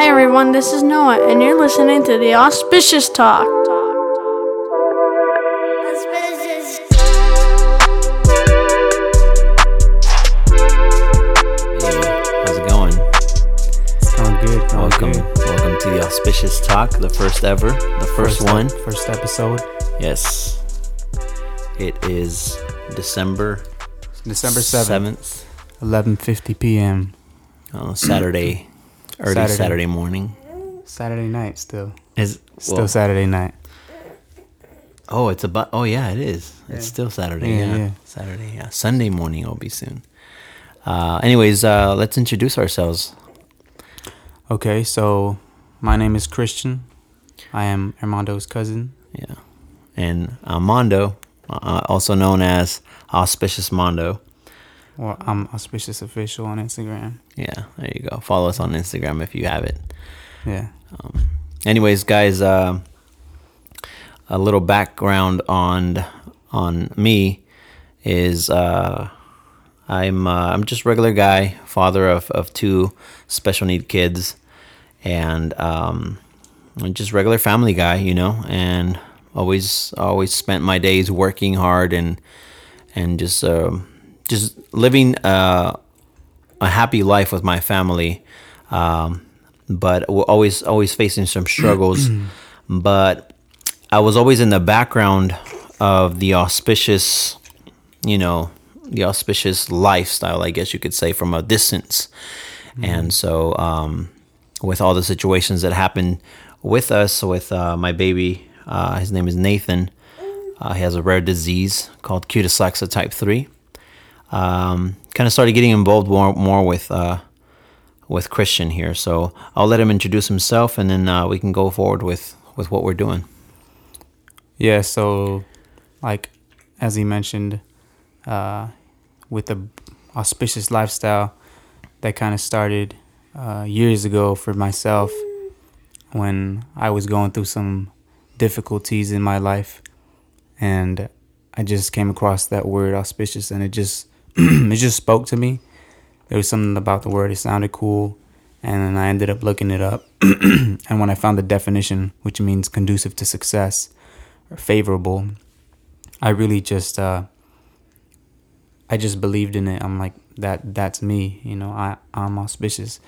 Hey everyone, this is Noah, and you're listening to the Auspicious Talk. Hey, how's it going? Going good. Welcome, good. welcome to the Auspicious Talk, the first ever, the first, one. First episode. Yes, it is December December seventh, seventh, eleven fifty p.m. uh, Saturday, early Saturday. Saturday. morning. Saturday night. Still, Is still well, Saturday night. oh, it's about. Oh yeah, it is. It's still Saturday. Yeah, Yeah, yeah. Saturday. Yeah, Sunday morning will be soon. Uh, anyways, uh, let's introduce ourselves. Okay, so my name is Christian. I am Armando's cousin. Yeah, and uh, Mondo, uh, also known as Auspicious Mondo. Or I'm auspicious official on Instagram. Yeah, there you go. Follow us on Instagram if you have it. Yeah. Anyways, guys, uh, a little background on on me is uh, I'm uh, I'm just regular guy, father of, of two special need kids, and um, I'm just regular family guy, you know, and always always spent my days working hard and and just um just living uh, a happy life with my family, um, but we're always always facing some struggles. but I was always in the background of the auspicious, you know, the auspicious lifestyle, I guess you could say, from a distance. And so, um, with all the situations that happened with us, with uh, my baby, uh, his name is Nathan. Uh, he has a rare disease called cutis laxa type 3 um, kind of started getting involved more more with uh, with Christian here. So I'll let him introduce himself, and then uh, we can go forward with with what we're doing. Yeah. So, like, as he mentioned, uh, with the auspicious lifestyle, that kind of started uh, years ago for myself when I was going through some difficulties in my life, and I just came across that word auspicious, and it just it just spoke to me. There was something about the word; it sounded cool, and then I ended up looking it up. and when I found the definition, which means conducive to success or favorable, I really just uh, I just believed in it. I'm like that. That's me. You know, I I'm auspicious,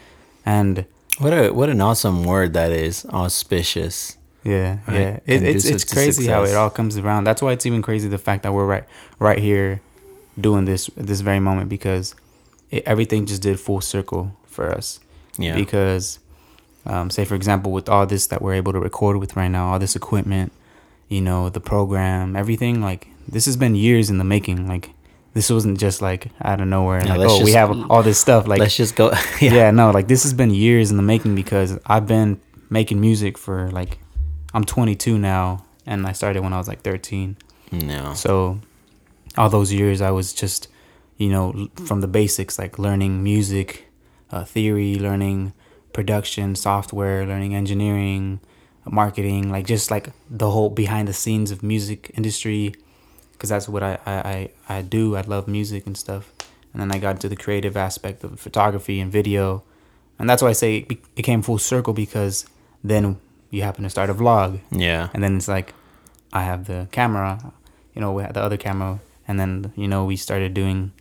and What a what an awesome word that is, auspicious. yeah, Right. yeah. It, it's it's crazy how it all comes around. That's why it's even crazy the fact that we're right right here doing this at this very moment because it, everything just did full circle for us. Yeah, Because, um, say for example, with all this that we're able to record with right now, all this equipment, you know, the program, everything like this has been years in the making. Like this wasn't just like out of nowhere. Like oh, we have all this stuff. Like let's just go. yeah. yeah, no, like this has been years in the making because I've been making music for like I'm 22 now, and I started when I was like 13. no, So all those years I was just, you know, from the basics like learning music, uh, theory, learning production, software, learning engineering, marketing, like just like the whole behind the scenes of music industry, because that's what I, I, I, I do. I love music and stuff. And then I got into the creative aspect of photography and video. And that's why I say it, it came full circle because then you happen to start a vlog yeah, and then it's like I have the camera, you know, we had the other camera, and then you know we started doing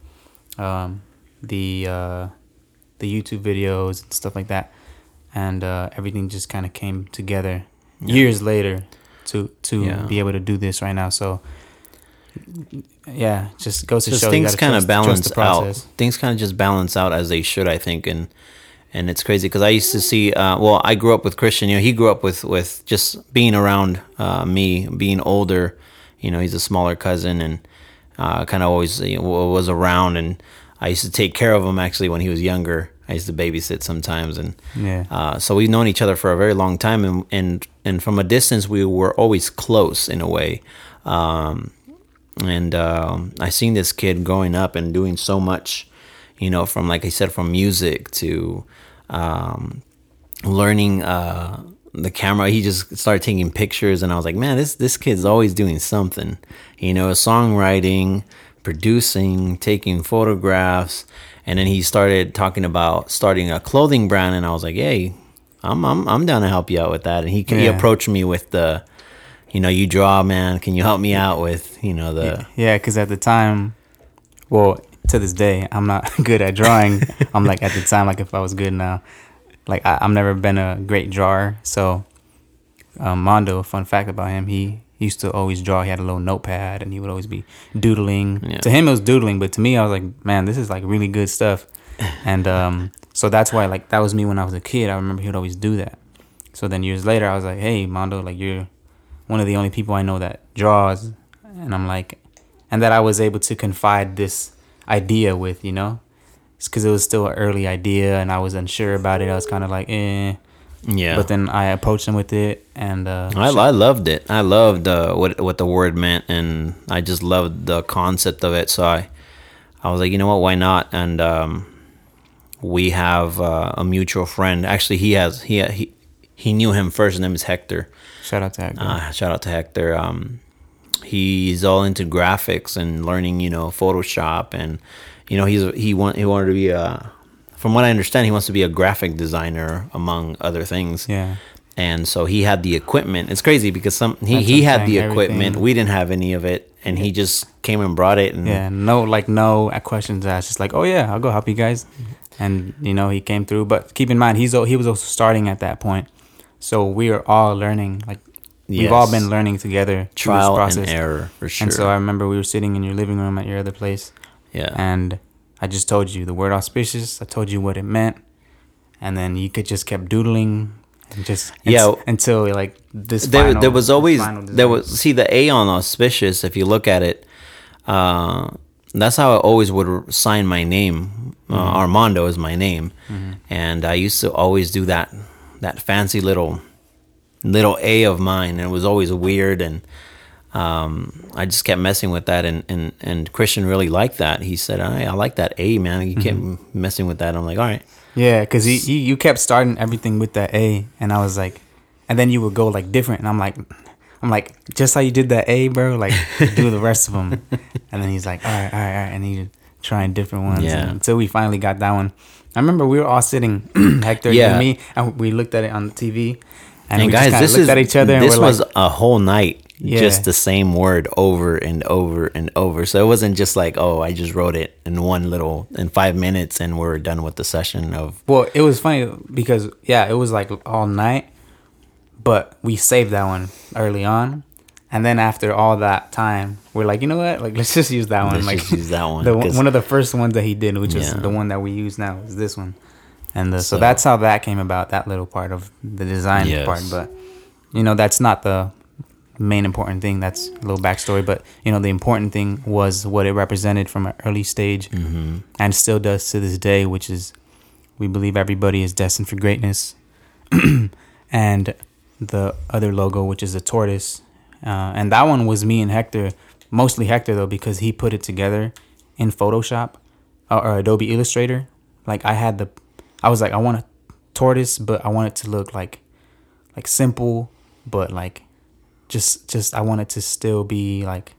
um, the uh, the YouTube videos and stuff like that, and uh, everything just kind of came together years later to to Yeah. be able to do this right now. So yeah, just goes to just show things kind of balance out. Things kind of just balance out as they should, I think, and and it's crazy because I used to see. Uh, well, I grew up with Christian. You know, he grew up with with just being around uh, me, being older. You know, he's a smaller cousin, and uh, kind of always you know, was around. And I used to take care of him actually when he was younger. I used to babysit sometimes, and Yeah. uh, so we've known each other for a very long time, and and and from a distance, we were always close in a way. Um, and um, I seen this kid growing up and doing so much, you know, from like I said, from music to um, learning uh, the camera. He just started taking pictures, and I was like, man, this this kid's always doing something, you know, songwriting, producing, taking photographs, and then he started talking about starting a clothing brand, and I was like, hey. I'm I'm I'm down to help you out with that. And he he approached me with the, you know, you draw, man. Can you help me out with you know the Yeah, because at the time, well, to this day, I'm not good at drawing. I'm like at the time, like if I was good now, like I, I've never been a great drawer. So, um, Mondo, fun fact about him, he used to always draw. He had a little notepad, and he would always be doodling. Yeah. To him, it was doodling, but to me, I was like, man, this is like really good stuff. And um, so that's why, like, that was me when I was a kid. I remember he would always do that. So then years later, I was like, hey, Mondo, like you're one of the only people I know that draws, and I'm like, and that I was able to confide this idea with, you know, because it was still an early idea and I was unsure about it. I was kind of like, eh. Yeah. But then I approached him with it, and uh, I, I loved it. I loved uh, what what the word meant, and I just loved the concept of it. So I, I was like, you know what, why not? And um, we have uh, a mutual friend. Actually, he has he he he knew him first. His name is Hector. shout out to Hector. Uh, shout out to Hector. Um, he's all into graphics and learning, you know, Photoshop, and you know, he's he want he wanted to be a. From what I understand, he wants to be a graphic designer, among other things yeah, and so he had the equipment. It's crazy because some he, he had the equipment. everything. We didn't have any of it, and he just came and brought it. And yeah. No, like no questions asked. Just like, oh yeah, I'll go help you guys, and you know he came through. But keep in mind, he's he was also starting at that point, so we are all learning. Like we've all been learning together trial and error for sure. And so I remember we were sitting in your living room at your other place, yeah, and I just told you the word auspicious. I told you what it meant, and then you could just kept doodling and just Yeah. until like this. there, final- there was always there was see the A on auspicious. If you look at it, uh, that's how I always would sign my name. Uh, Mm-hmm. Armando is my name, and I used to always do that that fancy little little A of mine, and it was always weird and. Um, I just kept messing with that, and, and, and Christian really liked that. He said, "I, I like that A, man. You kept Mm-hmm. messing with that." I'm like, "All right." Yeah, because you, you you kept starting everything with that A, and I was like, and then you would go like different, and I'm like, I'm like, just how you did that A, bro, like do the rest of them, and then he's like, all right, all right, all right, and he trying different ones, Yeah. until we finally got that one. I remember we were all sitting, Hector, Yeah. and me, and we looked at it on the TV, and, And, we guys, this looked is at each other, and this was like, a whole night, Yeah. just the same word over and over and over. So it wasn't just like, oh, I just wrote it in one little in five minutes, and we're done with the session of. Well, it was funny because yeah, it was like all night, but we saved that one early on, and then after all that time, we're like, you know what? Like, let's just use that one. Let's like, just use that one, The, one of the first ones that he did, which is the one that we use now, is this one, and uh, so, So- that's how that came about. That little part of the design Yes. part, but you know, that's not the main important thing. That's a little backstory, but you know, the important thing was what it represented from an early stage, Mm-hmm. and still does to this day, which is we believe everybody is destined for greatness. and the other logo, which is a tortoise, uh, and that one was me and Hector, mostly Hector though, because he put it together in Photoshop uh, or Adobe Illustrator. Like I had the, I was like, I want a tortoise, but I want it to look like, like simple, but like, just just I wanted it to still be like.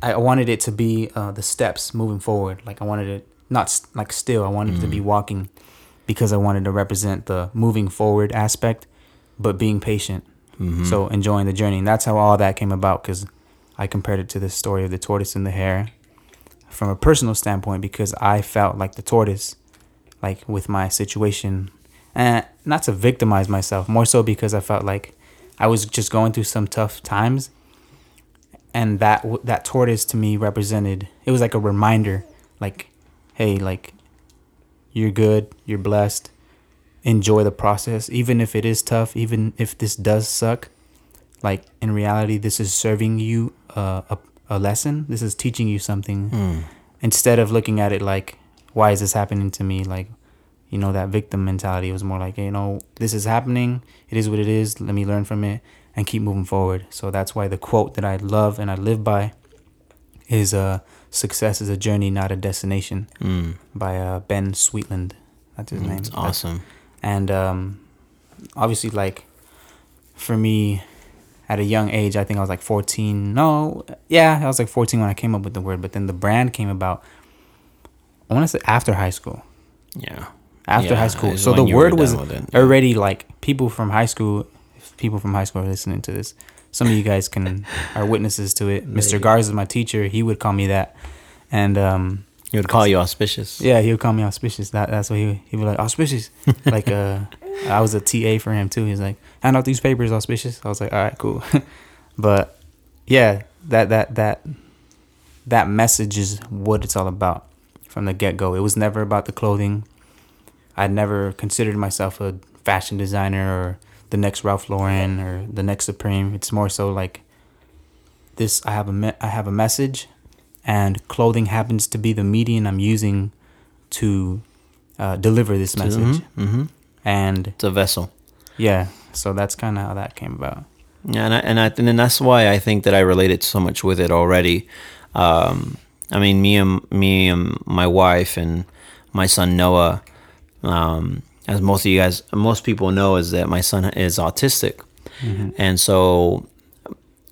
I wanted it to be uh, the steps moving forward. Like I wanted it not like still. I wanted it to be mm-hmm. walking because I wanted to represent the moving forward aspect, but being patient. Mm-hmm. So enjoying the journey, and that's how all that came about. Because I compared it to the story of the tortoise and the hare, from a personal standpoint, because I felt like the tortoise, like with my situation, and not to victimize myself, more so because I felt like I was just going through some tough times, and that that tortoise to me represented. It was like a reminder, like, hey, like, you're good, you're blessed. Enjoy the process, even if it is tough, even if this does suck. Like in reality, this is serving you uh, a a lesson. This is teaching you something Mm. instead of looking at it like, why is this happening to me? Like, you know, that victim mentality was more like, hey, you know, this is happening. It is what it is. Let me learn from it and keep moving forward. So that's why the quote that I love and I live by is uh, "Success is a journey, not a destination" Mm. by uh, Ben Sweetland. That's his name. It's awesome. And um, obviously, like for me, at a young age, I think I was like 14. No, yeah, I was like 14 when I came up with the word. But then the brand came about. I want to say after high school. Yeah. After Yeah, high school. So the word was done with it, yeah. already like people from high school. If people from high school are listening to this, some of you guys can are witnesses to it. Mr. Maybe. Garza is my teacher. He would call me that, and um, He would call you auspicious. yeah, he would call me auspicious. That that's what he he would be like auspicious. like uh, I was a TA for him too. He's like hand out these papers, auspicious. I was like, all right, cool. but yeah, that that that that message is what it's all about from the get go. It was never about the clothing. I'd never considered myself a fashion designer or the next Ralph Lauren or the next Supreme. It's more so like this. I have a me- I have a message, and clothing happens to be the medium I'm using to uh, deliver this message. hmm And It's a vessel. yeah, so that's kind of how that came about. Yeah, and I, and I and that's why I think that I related so much with it already. Um, I mean, me and me and my wife and my son Noah. Um, as most of you guys, most people know, is that my son is autistic, and so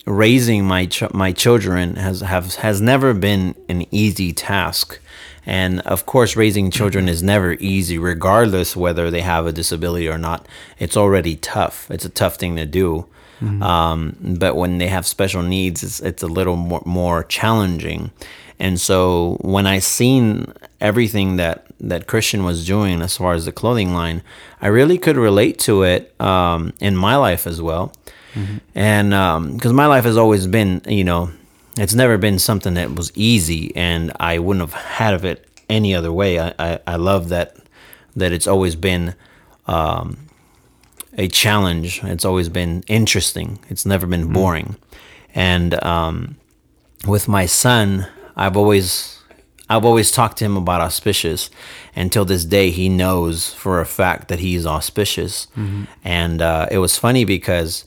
raising my ch- my children has have has never been an easy task. And of course, raising children is never easy, regardless whether they have a disability or not. It's already tough. It's a tough thing to do. Um, but when they have special needs, it's, it's a little more, more challenging. And so when I seen everything that, that Christian was doing as far as the clothing line, I really could relate to it um, in my life as well. And because my life has always been, you know, it's never been something that was easy, and I wouldn't have had of it any other way. I, I, I love that that it's always been um, a challenge. It's always been interesting. It's never been boring. And um, with my son, I've always I've always talked to him about auspicious. Until this day, he knows for a fact that he's auspicious. And uh, it was funny because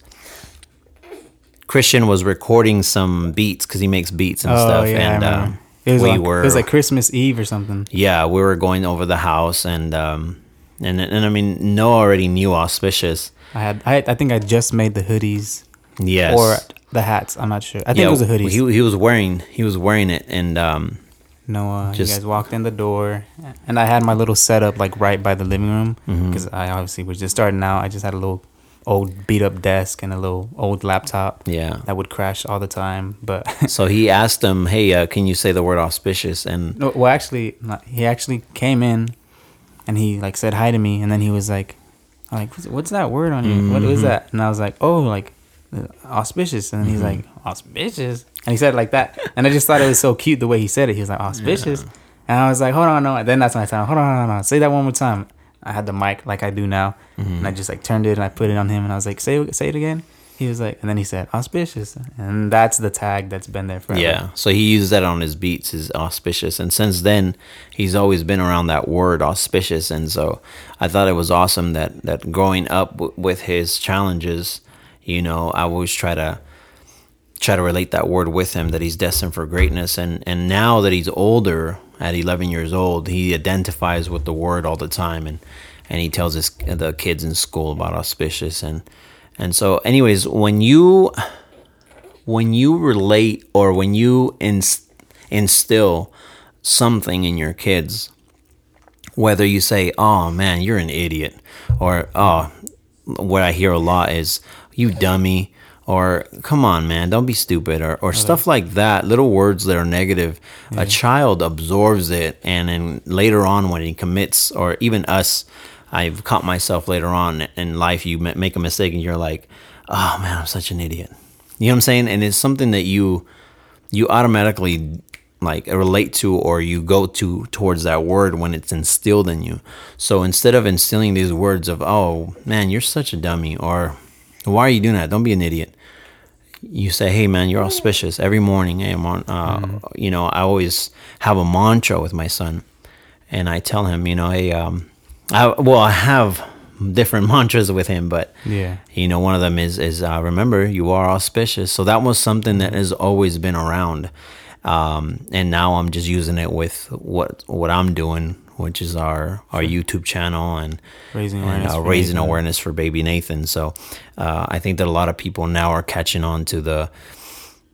Christian was recording some beats because he makes beats and stuff. and I uh, it was we like, were it was like Christmas Eve or something. yeah, we were going over the house, and um, and and I mean, Noah already knew auspicious. I had I I think I just made the hoodies Yes, or the hats. I'm not sure. I think Yeah, it was a hoodie. He he was wearing he was wearing it, and um, Noah, Just- you guys walked in the door, and I had my little setup like right by the living room Mm-hmm. because I obviously was just starting out. I just had a little old beat up desk and a little old laptop yeah. that would crash all the time. But So he asked him, "Hey, uh, can you say the word auspicious?" And no, well, actually, he actually came in, and he like said hi to me, and then he was like, like what's, that word on you? What Mm-hmm. is that? And I was like, oh, like auspicious. And he's like, auspicious, and he said it like that, and I just thought it was so cute the way he said it. He was like auspicious, and I was like, hold on, no. And then that's my time. hold on, hold on, hold say that one more time. I had the mic like I do now, Mm-hmm. and I just like turned it and I put it on him, and I was like, say say it again. He was like, and then he said auspicious, and that's the tag that's been there forever. yeah, so he uses that on his beats, is auspicious, and since then he's always been around that word auspicious, and so I thought it was awesome that that growing up w- with his challenges, you know, I always try to try to relate that word with him that he's destined for greatness. And and now that he's older at 11 years old he identifies with the word all the time. And and he tells his the kids in school about auspicious. And and so anyways when you when you relate or when you inst- instill something in your kids whether you say oh man you're an idiot or oh what i hear a lot is you dummy or come on man don't be stupid or, or stuff like that little words that are negative. A child absorbs it and then later on when he commits or even us i've caught myself later on in life you make a mistake and you're like oh man i'm such an idiot. You know what i'm saying? And it's something that you you automatically like relate to or you go to towards that word when it's instilled in you. So instead of instilling these words of "Oh man, you're such a dummy," or "Why are you doing that? Don't be an idiot," you say, "Hey man, you're auspicious." Every morning, hey, I'm on, uh, you know, I always have a mantra with my son, and I tell him, you know, hey, um, I, well, I have different mantras with him, but Yeah. you know, one of them is is uh, remember you are auspicious. So that was something that has always been around, um, and now I'm just using it with what what I'm doing, which is our our YouTube channel and Raising and, awareness uh, for raising Nathan. awareness for baby Nathan. So uh, I think that a lot of people now are catching on to the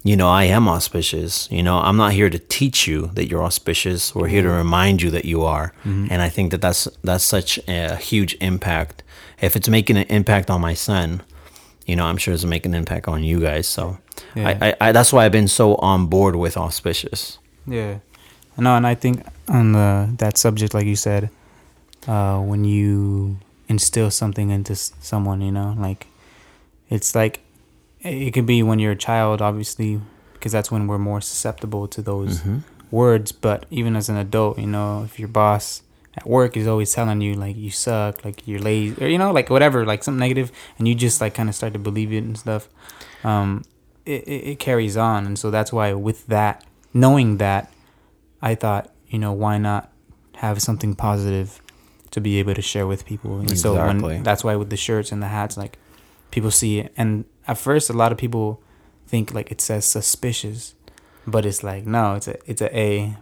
you know, I am auspicious. You know, I'm not here to teach you that you're auspicious. We're here to remind you that you are. And I think that that's that's such a huge impact. If it's making an impact on my son, you know, I'm sure it's making an impact on you guys. So, Yeah. I, I, I that's why I've been so on board with auspicious. Yeah, no, and I think on the that subject, like you said, uh, when you instill something into someone, you know, like it's like it could be when you're a child, obviously, because that's when we're more susceptible to those words. But even as an adult, you know, if your boss at work is always telling you like you suck, like you're lazy, or you know, like whatever, like something negative, and you just like kind of start to believe it and stuff. Um, it, it, it carries on, and so that's why with that, knowing that, I thought, you know, why not have something positive to be able to share with people? And so when, that's why with the shirts and the hats, like people see it, and at first, a lot of people think like it says suspicious, but it's like no, it's a it's a A.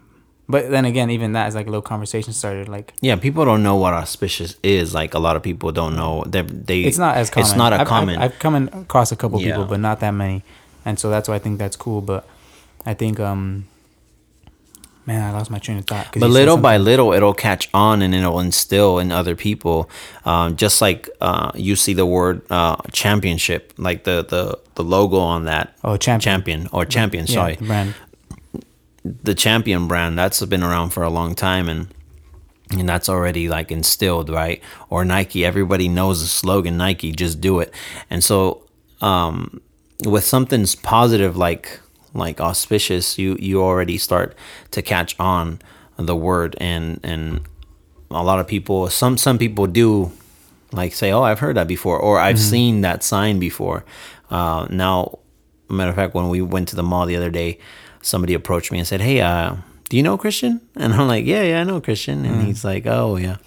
But then again, even that is like a little conversation started. Like Yeah, people don't know what auspicious is. Like a lot of people don't know. They they it's not as common. It's not a I've, common. I've, I've come across a couple people, but not that many, and so that's why I think that's cool. But I think, um, man, I lost my train of thought. but little by little it'll catch on and it'll instill in other people um, just like uh, you see the word uh, championship like the, the, the logo on that. Oh champion, champion or champion yeah, sorry. the brand. the champion brand that's been around for a long time and and that's already like instilled right? Or nike everybody knows the slogan nike just do it. And so um with something's positive like like auspicious you you already start to catch on the word. And and a lot of people some some people do like say oh i've heard that before or i've seen that sign before. Uh now matter of fact when we went to the mall the other day somebody approached me and said hey uh do you know christian? And i'm like yeah yeah i know christian. And he's like oh yeah.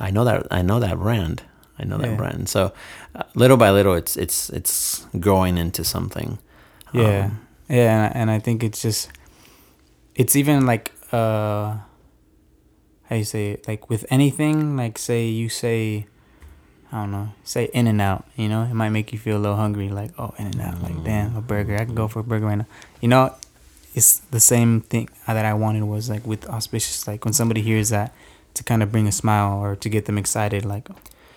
I know that i know that brand. I know that Yeah. brand. So uh, little by little it's it's it's growing into something. Yeah, Um, yeah, and I, think it's just, it's even like uh, how you say it? Like with anything, like say you say, I don't know, say In and Out. You know, it might make you feel a little hungry. Like oh, In and Out. Like damn, a burger. I can go for a burger right now. You know, it's the same thing that I wanted was like with auspicious. Like when somebody hears that, to kind of bring a smile or to get them excited. Like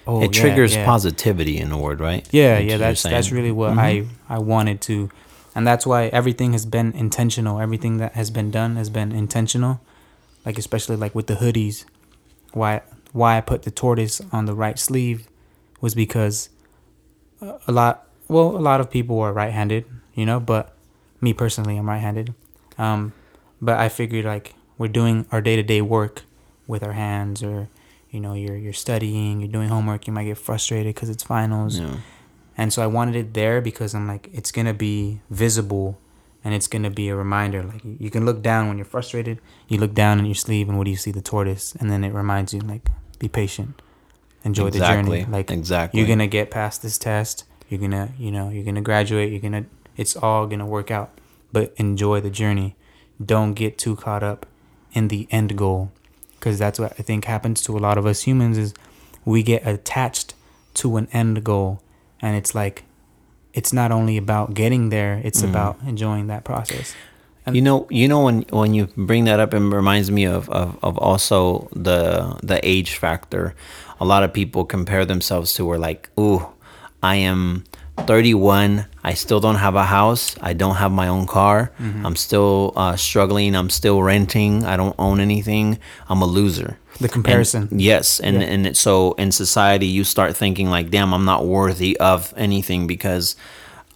oh, it yeah, triggers yeah. positivity in a word right Yeah, That's yeah, that's that's really what Mhm. I I wanted to, and that's why everything has been intentional. Everything that has been done has been intentional, like especially like with the hoodies. Why why I put the tortoise on the right sleeve was because a lot well a lot of people are right-handed, you know, but me personally I'm right-handed. Um, but I figured like we're doing our day-to-day work with our hands or you know you're you're studying, you're doing homework, you might get frustrated cuz it's finals. yeah. And so I wanted it there because I'm like, it's gonna be visible, and it's gonna be a reminder. Like you can look down when you're frustrated. You look down in your sleeve, and what do you see? The tortoise, and then it reminds you, like, be patient, enjoy the journey. Like Exactly. you're gonna get past this test. You're gonna, you know, you're gonna graduate. You're gonna, it's all gonna work out. But enjoy the journey. Don't get too caught up in the end goal, because that's what I think happens to a lot of us humans is we get attached to an end goal and it's like it's not only about getting there it's Mm. about enjoying that process And- you know, you know when when you bring that up, it reminds me of, of, of also the the age factor. A lot of people compare themselves to where like, ooh, I am 31. I still don't have a house. I don't have my own car. I'm still uh, struggling. I'm still renting. I don't own anything. I'm a loser. the comparison And- yes, and Yeah. and it, so in society, you start thinking like, "Damn, I'm not worthy of anything," because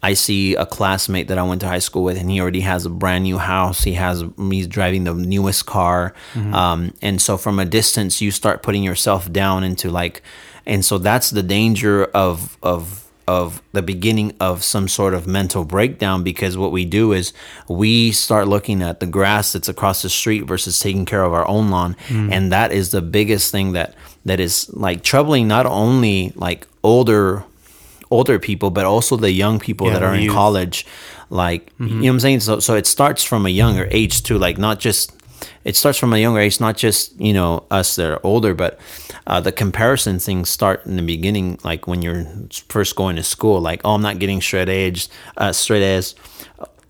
I see a classmate that I went to high school with, and he already has a brand new house. He has he's driving the newest car, um, and so from a distance, you start putting yourself down into like, and so that's the danger of of of the beginning of some sort of mental breakdown because what we do is we start looking at the grass that's across the street versus taking care of our own lawn. Mm. And that is the biggest thing that that is like troubling not only like older older people but also the young people Yeah, that are in youth. college. Like you mm-hmm. know what i'm saying? So so it starts from a younger age too like not just it starts from a younger age not just you know us that are older but uh, the comparison things start in the beginning like when you're first going to school like oh i'm not getting straight edge uh, straight a's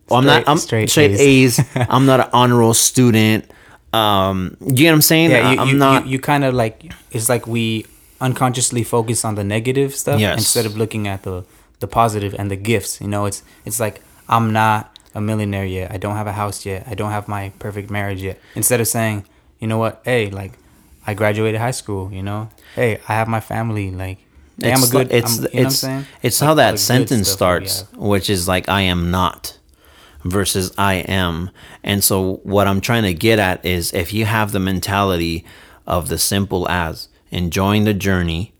Well, I'm not. Straight- I'm straight straight, A's. A's. I'm not an honor roll student. Um, you get what I'm saying? yeah, you, I'm you, not. You, you kind of like it's like we unconsciously focus on the negative stuff Yes. instead of looking at the the positive and the gifts. You know, it's it's like I'm not a millionaire yet. I don't have a house yet. I don't have my perfect marriage yet. Instead of saying, you know what, hey, like I graduated high school. You know, hey, I have my family. Like, hey, I'm a It's good. It's you it's know saying? it's Like, how that sentence stuff that we starts, which is like I am not versus I am. And so what I'm trying to get at is if you have the mentality of the simple as enjoying the journey,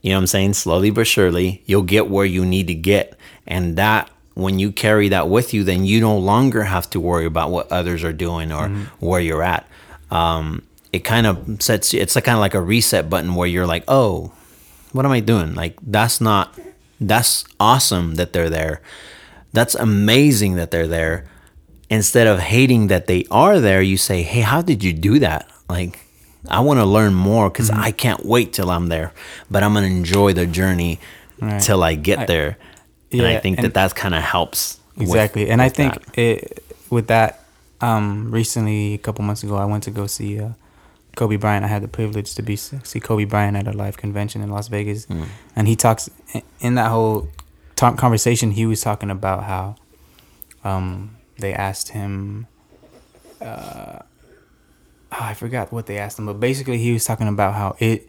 you know what I'm saying, slowly but surely, you'll get where you need to get. And that when you carry that with you, then you no longer have to worry about what others are doing or where you're at. Um, it kind of sets you, it's like kind of like a reset button where you're like, oh, what am I doing? Like that's not that's awesome that they're there. That's amazing that they're there. Instead of hating that they are there, you say, "Hey, how did you do that?" Like I want to learn more cuz I can't wait till I'm there, but I'm to enjoy the journey Right. till I get I- there. And I think that and- that kind of helps. with- exactly and i think that. it with that um recently a couple months ago i went to go see uh kobe bryant i had the privilege to be see kobe bryant at a live convention in las vegas Hmm. and he talks in that whole talk conversation he was talking about how um they asked him uh oh, i forgot what they asked him but basically he was talking about how it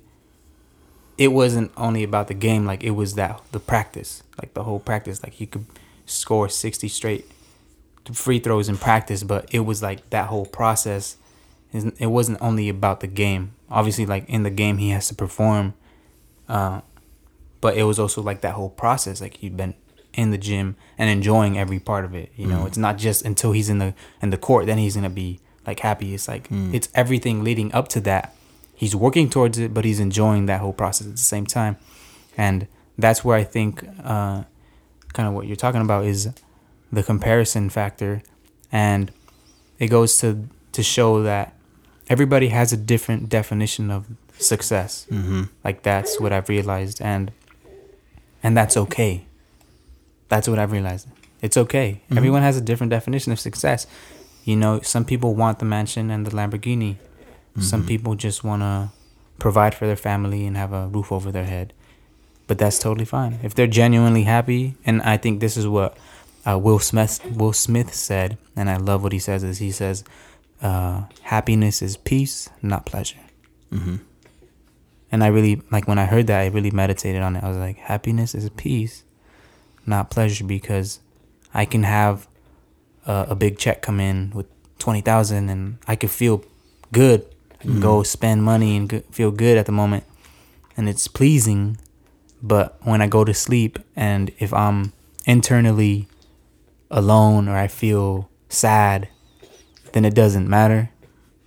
it wasn't only about the game like it was that the practice like the whole practice like you could score 60 straight free throws in practice but it was like that whole process. It wasn't only about the game. Obviously like in the game he has to perform uh, but it was also like that whole process like he'd been in the gym and enjoying every part of it you know? It's not just until he's in the in the court then he's gonna be like happy. It's like it's everything leading up to that he's working towards it but he's enjoying that whole process at the same time. And that's where i think uh, kind of what you're talking about is the comparison factor. And it goes to to show that everybody has a different definition of success. Mm-hmm. like that's what i've realized. And and that's okay. That's what i've realized. It's okay. Everyone has a different definition of success. You know some people want the mansion and the lamborghini some people just want to provide for their family and have a roof over their head but that's totally fine if they're genuinely happy and i think this is what uh, will smith will smith said and i love what he says is he says uh, happiness is peace not pleasure Mm-hmm. and I really like when I heard that I really meditated on it. I was like, happiness is peace, not pleasure, because I can have a, a big check come in with twenty thousand, and I could feel good, I can go spend money and go, feel good at the moment, and it's pleasing. But when I go to sleep, and if I'm internally alone or I feel sad, then it doesn't matter,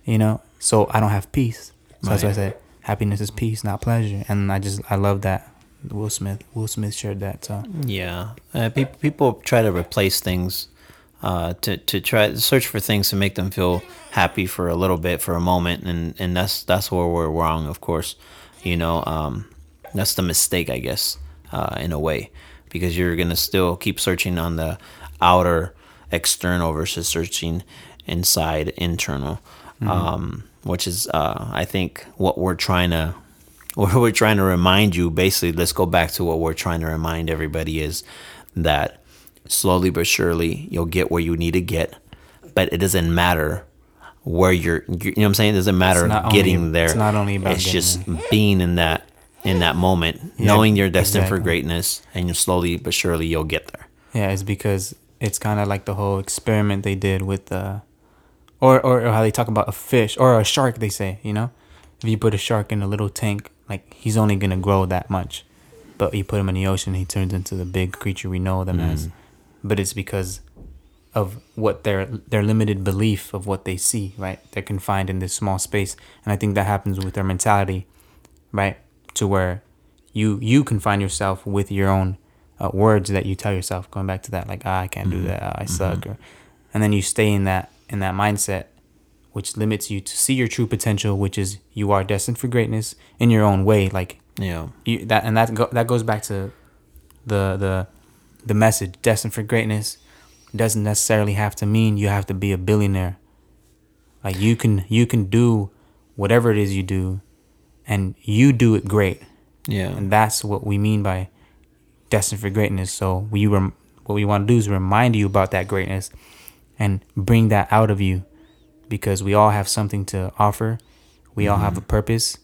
you know. So I don't have peace. So that's why I said happiness is peace, not pleasure. And I just I love that Will Smith Will Smith shared that. So Yeah, uh, people people try to replace things, uh, to to try to search for things to make them feel happy for a little bit, for a moment, and and that's that's where we're wrong, of course. You know, um, that's the mistake, I guess, uh, in a way, because you're gonna still keep searching on the outer, external versus searching inside, internal, um, which is, uh, I think, what we're trying to what we're trying to remind you basically let's go back to what we're trying to remind everybody is that slowly but surely you'll get where you need to get. But it doesn't matter where you're you know what i'm saying? It doesn't matter not only- getting there. it's not only about it's getting just being in that in that moment Yeah, knowing you're destined for greatness and you slowly but surely you'll get there. Yeah, it's because it's kind of like the whole experiment they did with uh, or, or or how they talk about a fish or a shark. They say you know, if you put a shark in a little tank, like he's only gonna grow that much, but you put him in the ocean, he turns into the big creature we know them as. But it's because of what their their limited belief of what they see, right? They're confined in this small space, and I think that happens with their mentality, right? To where you you confine yourself with your own uh, words that you tell yourself. Going back to that, like ah, I can't do that, ah, I suck, or, and then you stay in that in that mindset, which limits you to see your true potential, which is you are destined for greatness in your own way. Like yeah you, that and that go, that goes back to the the the message destined for greatness doesn't necessarily have to mean you have to be a billionaire. Like you can you can do whatever it is you do and you do it great. Yeah. And that's what we mean by destined for greatness. So we rem- what we want to do is remind you about that greatness and bring that out of you because we all have something to offer. We all have mm-hmm. a purpose.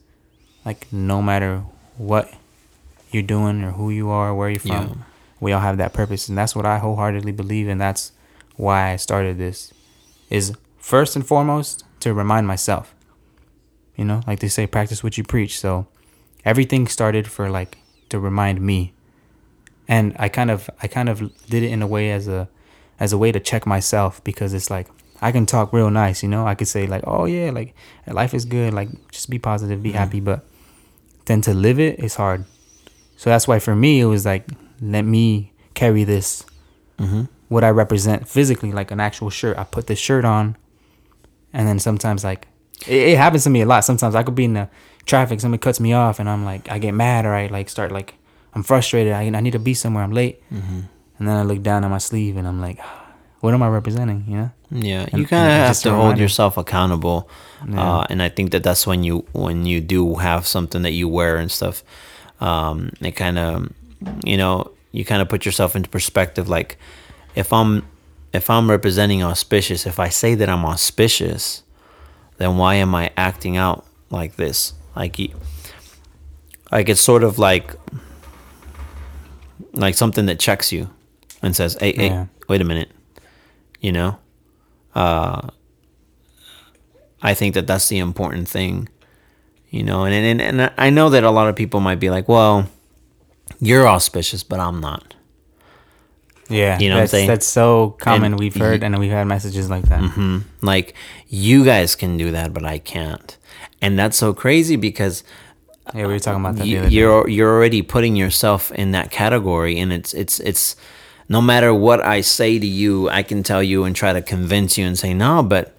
Like no matter what you're doing or who you are, where you're from, Yeah. We all have that purpose. And that's what I wholeheartedly believe and that's why I started this is first and foremost to remind myself. You know, like they say practice what you preach. So everything started for like to remind me. And i kind of i kind of did it in a way as a as a way to check myself because it's like i can talk real nice you know? I could say like oh yeah like life is good. Like just be positive be mm-hmm. happy. But then to live it is hard. So that's why for me it was like let me carry this Mm-hmm. what i represent physically like an actual shirt i put this shirt on and then sometimes like it, it happens to me a lot sometimes i could be in the traffic somebody cuts me off and i'm like i get mad or i like start like i'm frustrated i, I need to be somewhere i'm late Mm-hmm. and then i look down at my sleeve and i'm like what am i representing you know Yeah, And- you kind of have to hold yourself accountable, Yeah. uh, and I think that that's when you when you do have something that you wear and stuff. Um, it kind of, you know, you kind of put yourself into perspective. Like, if I'm if I'm representing auspicious, if I say that I'm auspicious, then why am I acting out like this? Like, like it's sort of like like something that checks you and says, "Hey, hey, Yeah. wait a minute," you know. Uh, I think that that's the important thing, you know. And and and I know that a lot of people might be like, "Well, you're auspicious, but I'm not." yeah You know what I'm that's, saying? that's so common And we've heard y- and we've had messages like that hmm Like you guys can do that, but I can't, and that's so crazy because yeah we were talking about that the you, day. you're you're already putting yourself in that category, and it's it's it's no matter what I say to you, I can tell you and try to convince you and say no, but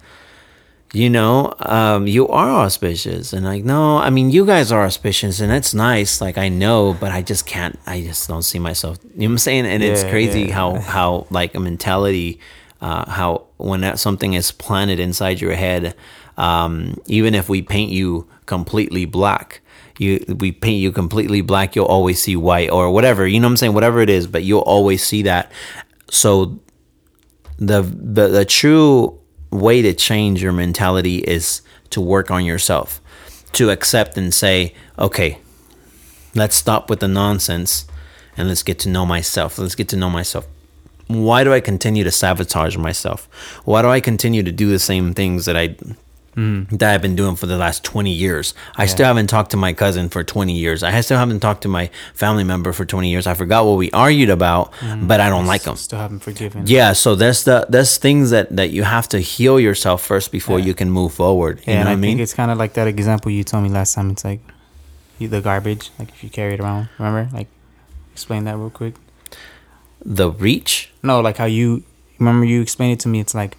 you know, um, you are auspicious, and like no, I mean you guys are auspicious, and it's nice. Like I know, but I just can't. I just don't see myself. You know what I'm saying? And it's crazy yeah. how how like a mentality, uh, how when that something is planted inside your head, um, even if we paint you completely black, you we paint you completely black, you'll always see white or whatever. You know what I'm saying? Whatever it is, but you'll always see that. So the the, the true way to change your mentality is to work on yourself to accept and say okay let's stop with the nonsense and let's get to know myself. Let's get to know myself. Why do i continue to sabotage myself? Why do i continue to do the same things that i Mm. that I've been doing for the last 20 years. I still haven't talked to my cousin for 20 years. I still haven't talked to my family member for 20 years. I forgot what we argued about, mm. but I don't like them. still haven't forgiven Yeah, so that's the that's things that that you have to heal yourself first before you can move forward. You Yeah, know and what I I think mean? it's kind of like that example you told me last time. It's like the garbage, like if you carry it around. Remember? Like, explain that real quick. The reach. No, like how you remember you explained it to me. It's like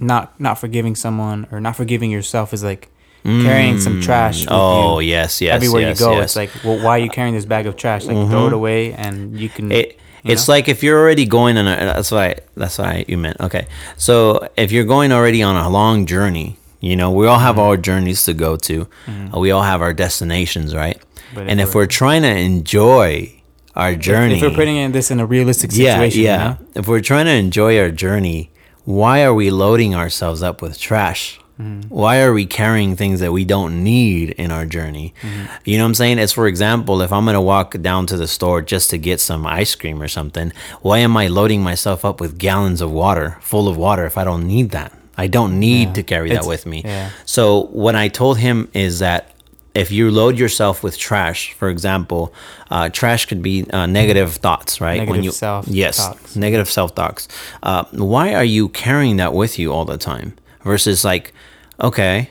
not not forgiving someone or not forgiving yourself is like carrying some trash. With Oh yes, yes. everywhere yes, you go. yes. It's like, well, why are you carrying this bag of trash? Like, throw it away, and you can. It, you it's know? like if you're already going on a that's why that's why you meant okay. So if you're going already on a long journey, you know we all have Mm-hmm. our journeys to go to. Uh, we all have our destinations, right? But and if if we're- we're trying to enjoy our journey, If we're putting in this in a realistic yeah, situation, yeah. You know? If we're trying to enjoy our journey, why are we loading ourselves up with trash? Mm-hmm. Why are we carrying things that we don't need in our journey? Mm-hmm. You know what I'm saying? As for example, if I'm going to walk down to the store just to get some ice cream or something, why am I loading myself up with gallons of water, full of water, if I don't need that? I don't need Yeah. to carry that with me. yeah. So what I told him is that if you load yourself with trash, for example, uh, trash could be uh, negative thoughts, right? Negative you self yes, talks. negative self talks. Uh, why are you carrying that with you all the time? Versus like, okay,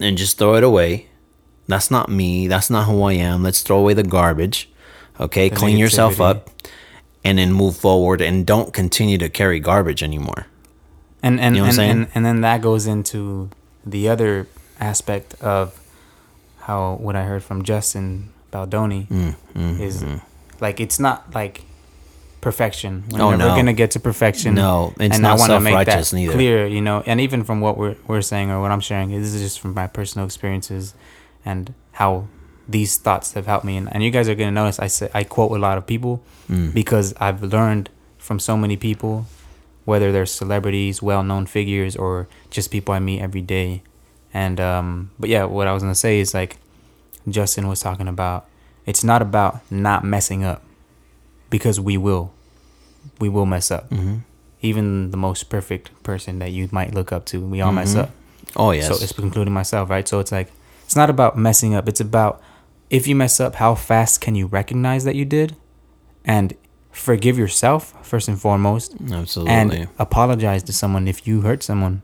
and just throw it away. That's not me. That's not who I am. Let's throw away the garbage. Okay, The clean yourself up, and then move forward, and don't continue to carry garbage anymore. and and You know and, and and then that goes into the other aspect of how what I heard from Justin Baldoni Mm, mm, is mm. like it's not like perfection. We're Oh, never no. gonna get to perfection. No, it's and not I wanna make that neither. Clear, you know, and even from what we're we're saying or what I'm sharing, this is just from my personal experiences and how these thoughts have helped me. And, and you guys are gonna notice I say I quote a lot of people Mm. because I've learned from so many people, whether they're celebrities, well-known figures, or just people I meet every day. And um, but yeah, what I was gonna say is like Justin was talking about. It's not about not messing up, because we will, we will mess up. hmm Even the most perfect person that you might look up to, we all mess Mhm. up. Oh yes. So it's including myself, right? So it's like it's not about messing up. It's about if you mess up, how fast can you recognize that you did, and forgive yourself first and foremost, Absolutely. and apologize to someone if you hurt someone,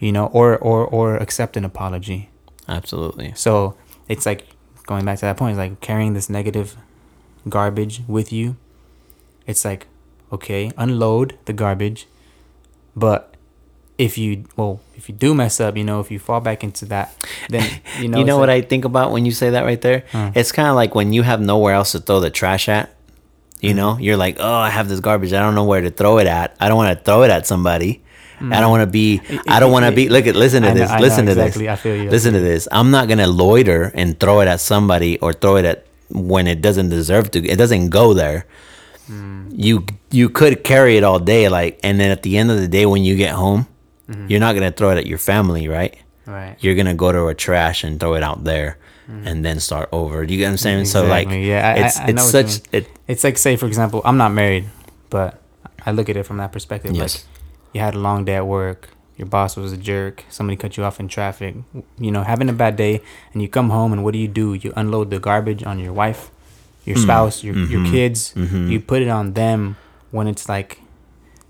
you know, or or or accept an apology. Absolutely. So it's like going back to that point. It's like carrying this negative garbage with you. It's like okay, unload the garbage, but if you well, if you do mess up, you know, if you fall back into that, then you know. you know what like- I think about when you say that right there? It's kind of like when you have nowhere else to throw the trash at. You know, Mm-hmm. you're like, oh, I have this garbage. I don't know where to throw it at. I don't want to throw it at somebody. I don't want to be. I don't want to be. Look at. Listen to Mm. I know- this. I know listen to exactly. this. I feel you. Listen to this. I'm not gonna loiter and throw it at somebody or throw it at when it doesn't deserve to. It doesn't go there. Mm. You you could carry it all day, like, and then at the end of the day, when you get home, Mm-hmm. you're not gonna throw it at your family, right? Right. you're gonna go to a trash and throw it out there and then start over. Do you get what I'm saying? So like Mm. Yeah, I- I- it's I know it's such it It's like say for example, I'm not married, but I look at it from that perspective. Yes. Like you had a long day at work, your boss was a jerk, somebody cut you off in traffic, you know, having a bad day, and you come home and what do you do? You unload the garbage on your wife, your Mm. spouse, your your Mhm. kids. Mhm. You put it on them when it's like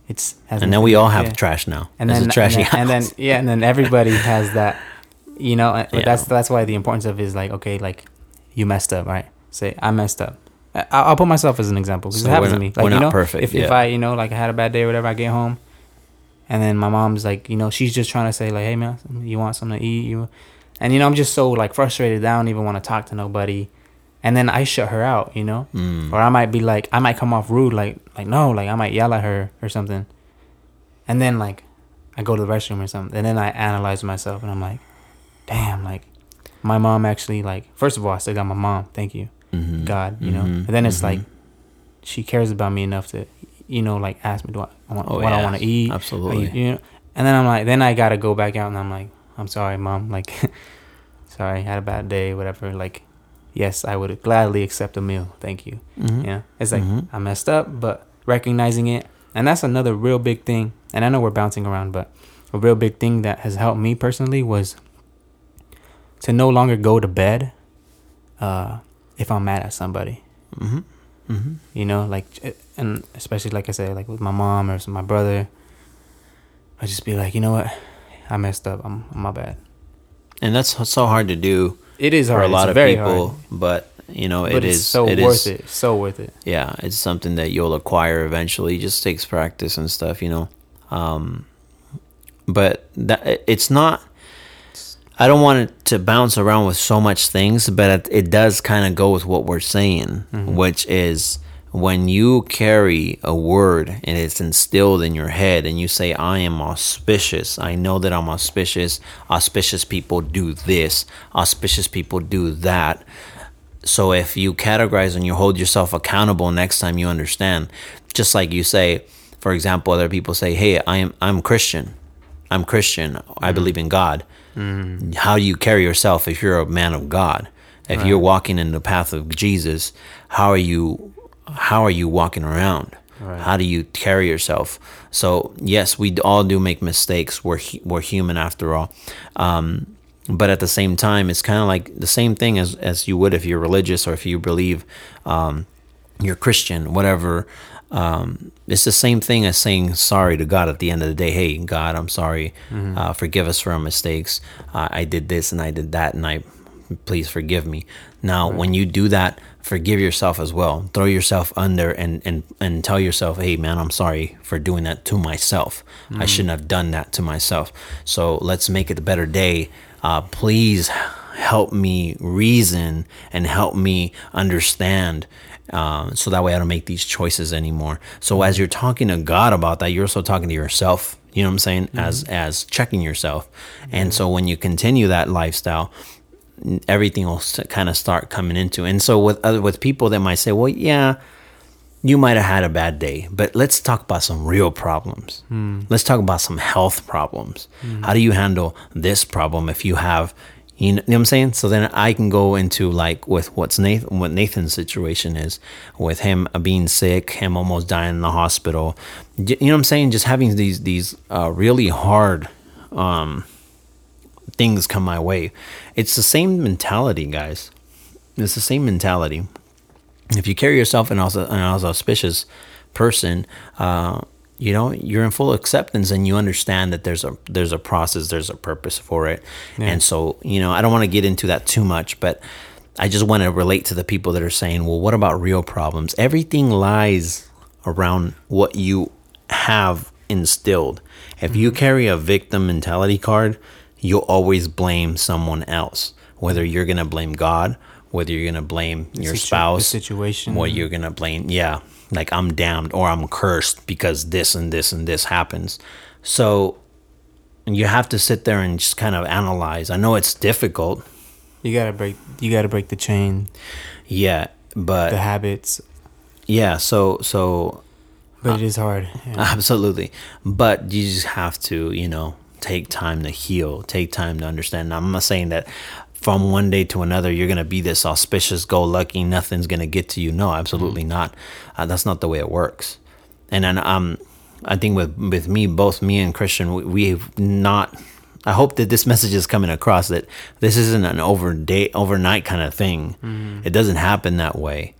it's and then we all have yeah. trash now. and then a trashy and then, and then yeah, and then everybody has that, you know. But Yeah. that's that's why the importance of it is like okay, like you messed up, right? Say I messed up. I- I'll put myself as an example because So it happens we're to me. Like we're you not know, perfect, if if. I you know like I had a bad day or whatever, I get home, and then my mom's like, you know, she's just trying to say like, hey man, you want something to eat? You, and you know, I'm just so like frustrated. I don't even want to talk to nobody, and then I shut her out, you know. Mm. Or I might be like, I might come off rude, like, like no, like I might yell at her or something, and then like, I go to the restroom or something, and then I analyze myself, and I'm like, damn, like, my mom actually like, first of all, I still got my mom, thank you, Mhm. God, you know, Mhm. and then it's Mhm. like, she cares about me enough to, you know, like ask me, do I, I want, Oh, what I want to eat, Absolutely. Like, you know, and then I'm like, then I gotta go back out, and I'm like, I'm sorry, mom, like, sorry, had a bad day, whatever, like. Yes, I would gladly accept a meal. Thank you. Mhm. Yeah, it's like Mhm. I messed up, but recognizing it, and that's another real big thing. And I know we're bouncing around, but a real big thing that has helped me personally was to no longer go to bed uh, if I'm mad at somebody. Mhm. Mhm. You know, like, and especially like I said, like with my mom or my brother, I just be like, you know what, I messed up. I'm, I'm my bad. And that's so hard to do It is for a lot it's of people, hard. but you know but it it's is so it worth is- it. So worth it. yeah, it's something that you'll acquire eventually. It just takes practice and stuff, you know. Um, but that it's not. I don't want it to bounce around with so much things, but it, it does kind of go with what we're saying, mm-hmm. which is when you carry a word and it's instilled in your head, and you say, "I am auspicious. I know that I'm auspicious. Auspicious people do this. Auspicious people do that." So if you categorize and you hold yourself accountable next time you understand, just like you say, for example, other people say, "Hey, I am I'm Christian. I'm Christian. I mm-hmm. believe in God." How do you carry yourself if you're a man of God? If you're walking in the path of Jesus, how are you how are you walking around? Right. How do you carry yourself? So yes, we all do make mistakes. We're we're human after all. Um, but at the same time, it's kind of like the same thing as as you would if you're religious or if you believe um, you're Christian, whatever. Um, it's the same thing as saying sorry to God at the end of the day. Hey, God, I'm sorry. Uh, forgive us for our mistakes. Uh, I did this and I did that, and I please forgive me. Now, when you do that, forgive yourself as well. Throw yourself under and and and tell yourself, "Hey, man, I'm sorry for doing that to myself. I shouldn't have done that to myself. So let's make it a better day. Uh, please help me reason and help me understand." Um, so that way I don't make these choices anymore. So as you're talking to God about that, you're also talking to yourself. You know what I'm saying? Mm-hmm. As as checking yourself. And so when you continue that lifestyle, everything will kind of start coming into. And so with other with people that might say, well, yeah, you might have had a bad day, but let's talk about some real problems. Hmm. Let's talk about some health problems. Hmm. How do you handle this problem if you have, you know, you know what I'm saying? So then I can go into like with what's Nathan, what Nathan's situation is with him being sick, him almost dying in the hospital. You know what I'm saying? Just having these these uh, really hard um, things come my way. It's the same mentality, guys. It's the same mentality if you carry yourself as an as auspicious person, uh, you know you're in full acceptance and you understand that there's a there's a process, there's a purpose for it, and so you know I don't want to get into that too much, but I just want to relate to the people that are saying, well, what about real problems? Everything lies around what you have instilled. If you mm-hmm. carry a victim mentality card, you'll always blame someone else. Whether you're gonna blame God, whether you're gonna blame your situ- spouse, situation. what you're gonna blame, yeah, like I'm damned or I'm cursed because this and this and this happens. So you have to sit there and just kind of analyze. I know it's difficult, You gotta break. You gotta break the chain, yeah, but the habits. yeah. So so But it is hard. Yeah. Absolutely. But you just have to, you know, take time to heal, take time to understand. Now, I'm not saying that from one day to another you're going to be this auspicious, go lucky, nothing's going to get to you. No, absolutely not. Uh, that's not the way it works. And then um I think with with me both me and Christian we, we've not I hope that this message is coming across that this isn't an over day overnight kind of thing. It doesn't happen that way.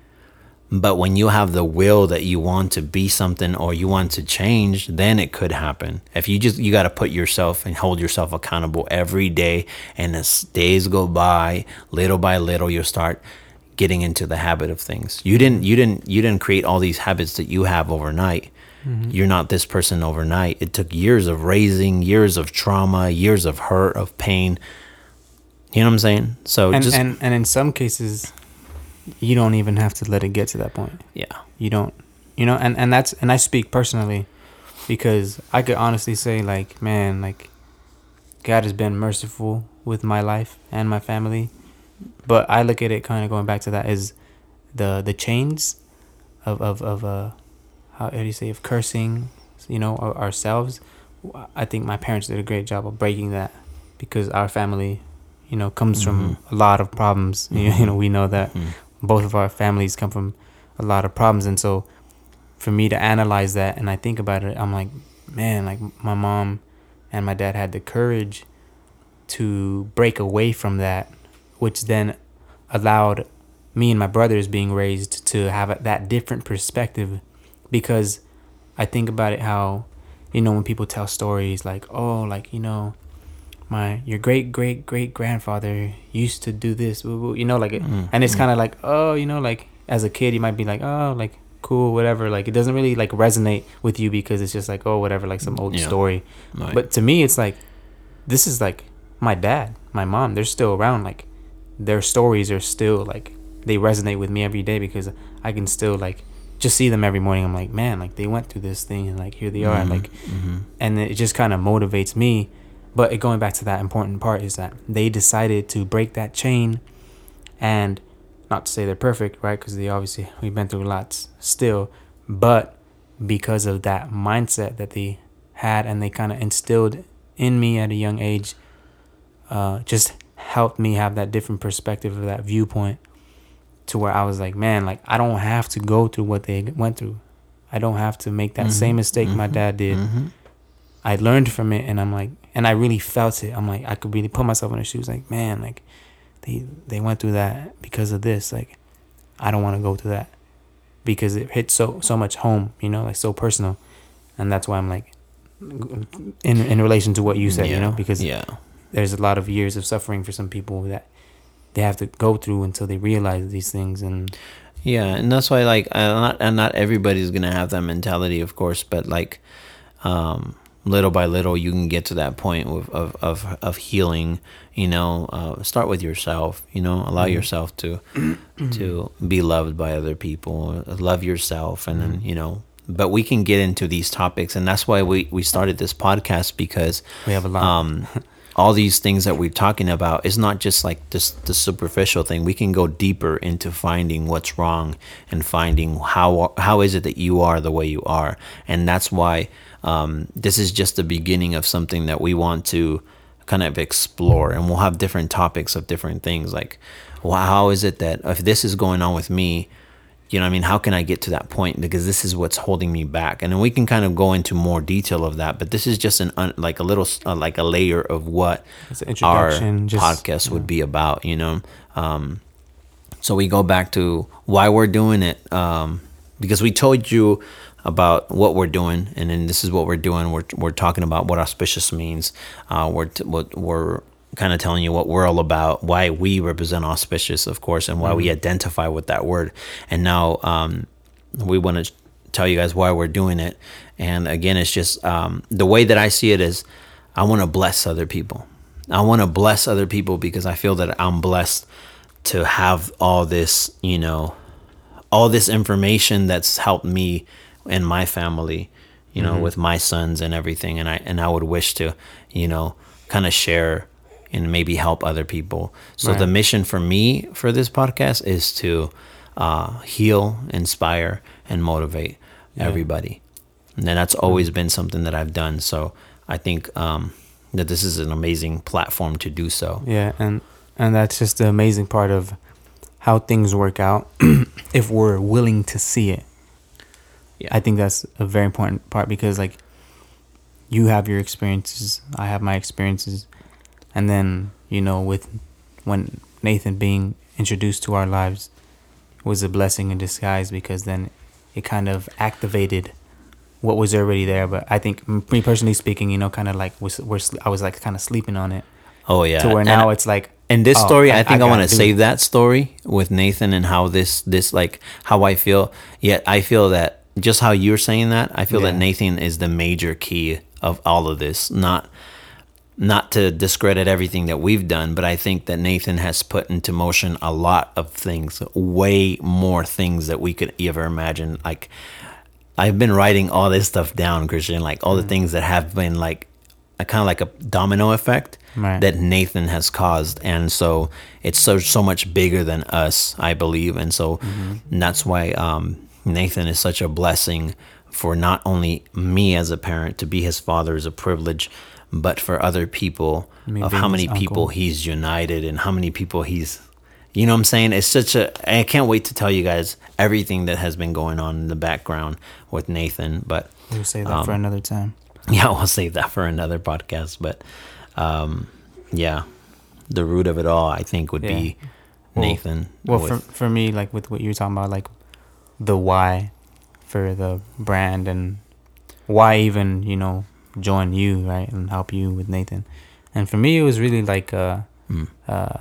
But when you have the will that you want to be something or you want to change, then it could happen. If you just you got to put yourself and hold yourself accountable every day, and as days go by, little by little, you'll start getting into the habit of things. You didn't you didn't you didn't create all these habits that you have overnight. Mm-hmm. You're not this person overnight. It took years of raising, years of trauma, years of hurt, of pain. You know what I'm saying? So and just and and in some cases, you don't even have to let it get to that point. yeah. You don't. You know, and and that's and I speak personally, because I could honestly say like, man, like, God has been merciful with my life and my family, but I look at it kind of going back to that is the the chains of of of uh how, how do you say of cursing you know ourselves i think my parents did a great job of breaking that because our family you know comes from mm-hmm. a lot of problems you, you know mm-hmm. we know that mm-hmm. Both of our families come from a lot of problems. And so for me to analyze that and i think about it i'm like man like my mom and my dad had the courage to break away from that which then allowed me and my brothers being raised to have that different perspective. Because I think about it how you know when people tell stories like oh like you know my your great great great grandfather used to do this woo, woo," you know like it, mm, and it's mm. kind of like oh you know like as a kid you might be like oh like cool whatever like it doesn't really like resonate with you because it's just like oh whatever like some old Yeah. story Right. but to me it's like this is like my dad my mom they're still around like their stories are still like they resonate with me every day because I can still like just see them every morning. I'm like, man, like they went through this thing and like here they are, and mm-hmm. like, mm-hmm. and it just kind of motivates me. But it, going back to that important part is that they decided to break that chain, and not to say they're perfect, right? Because they obviously we've been through lots still, but because of that mindset that they had and they kind of instilled in me at a young age, uh, just helped me have that different perspective of that viewpoint to where I was like, man, like I don't have to go through what they went through. I don't have to make that mm-hmm. same mistake my mm-hmm. dad did. Mm-hmm. I learned from it and I'm like and I really felt it. I'm like I could really put myself in their shoes like, man, like they they went through that because of this. Like I don't want to go through that because it hit so so much home, you know, like so personal. And that's why I'm like in in relation to what you said, you know, because yeah. there's a lot of years of suffering for some people that they have to go through until they realize these things and Yeah, and that's why like uh, not and not everybody's gonna have that mentality, of course, but like, um, little by little you can get to that point of of of, of healing you know uh, start with yourself you know allow Mhm. yourself to to be loved by other people love yourself and then you know but we can get into these topics and that's why we we started this podcast because We have a lot. um all these things that we're talking about is not just like this the superficial thing we can go deeper into finding what's wrong and finding how how is it that you are the way you are and that's why um, this is just the beginning of something that we want to kind of explore and we'll have different topics of different things like well, how is it that if this is going on with me you know I mean how can I get to that point? Because this is what's holding me back. And then we can kind of go into more detail of that but this is just an un, like a little uh, like a layer of what our introduction, just- podcast would be about you know? Um, so we go back to why we're doing it um, because we told you about what we're doing and then this is what we're doing. We're, we're talking about what auspicious means. Uh, we're t- what we're kind of telling you what we're all about why we represent auspicious of course and why we identify with that word. And now um, we want to tell you guys why we're doing it. And again it's just um, the way that i see it is i want to bless other people. I want to bless other people because i feel that i'm blessed to have all this you know all this information that's helped me and my family you know with my sons and everything and i and i would wish to you know kind of share and maybe help other people. So the mission for me for this podcast is to uh, heal inspire and motivate Yeah. everybody. And that's always been something that i've done. So i think um, that this is an amazing platform to do so. Yeah, and and that's just the amazing part of how things work out if we're willing to see it. I think that's a very important part because like you have your experiences, I have my experiences, and then you know with when Nathan being introduced to our lives was a blessing in disguise because then it kind of activated what was already there. But I think me personally speaking, you know, kind of like was we're I was like kind of sleeping on it oh yeah to where And now I- it's like And this oh, story, I, think I, want gotta save it. that story with Nathan and how this this like how I feel. Yet I feel that just how you're saying that, I feel that Nathan is the major key of all of this. Not not to discredit everything that we've done, but I think that Nathan has put into motion a lot of things, way more things that we could ever imagine. Like I've been writing all this stuff down, Christian, like Mm. all the things that have been like a kind of like a domino effect Right. that Nathan has caused, and so it's so so much bigger than us, I believe, and so Mm-hmm. and that's why um, Nathan is such a blessing for not only me as a parent to be his father is a privilege, but for other people of how many people uncle. he's united and how many people he's you know what I'm saying? It's such a I can't wait to tell you guys everything that has been going on in the background with Nathan, but We'll save that for Um, another time. yeah, we'll save that for another podcast. But um, yeah, the root of it all, I think, would be Well- Nathan. Well, with- for for me, like with what you were talking about, like the why for the brand and why even you know join you right and help you with Nathan, and for me it was really like uh Mm. uh.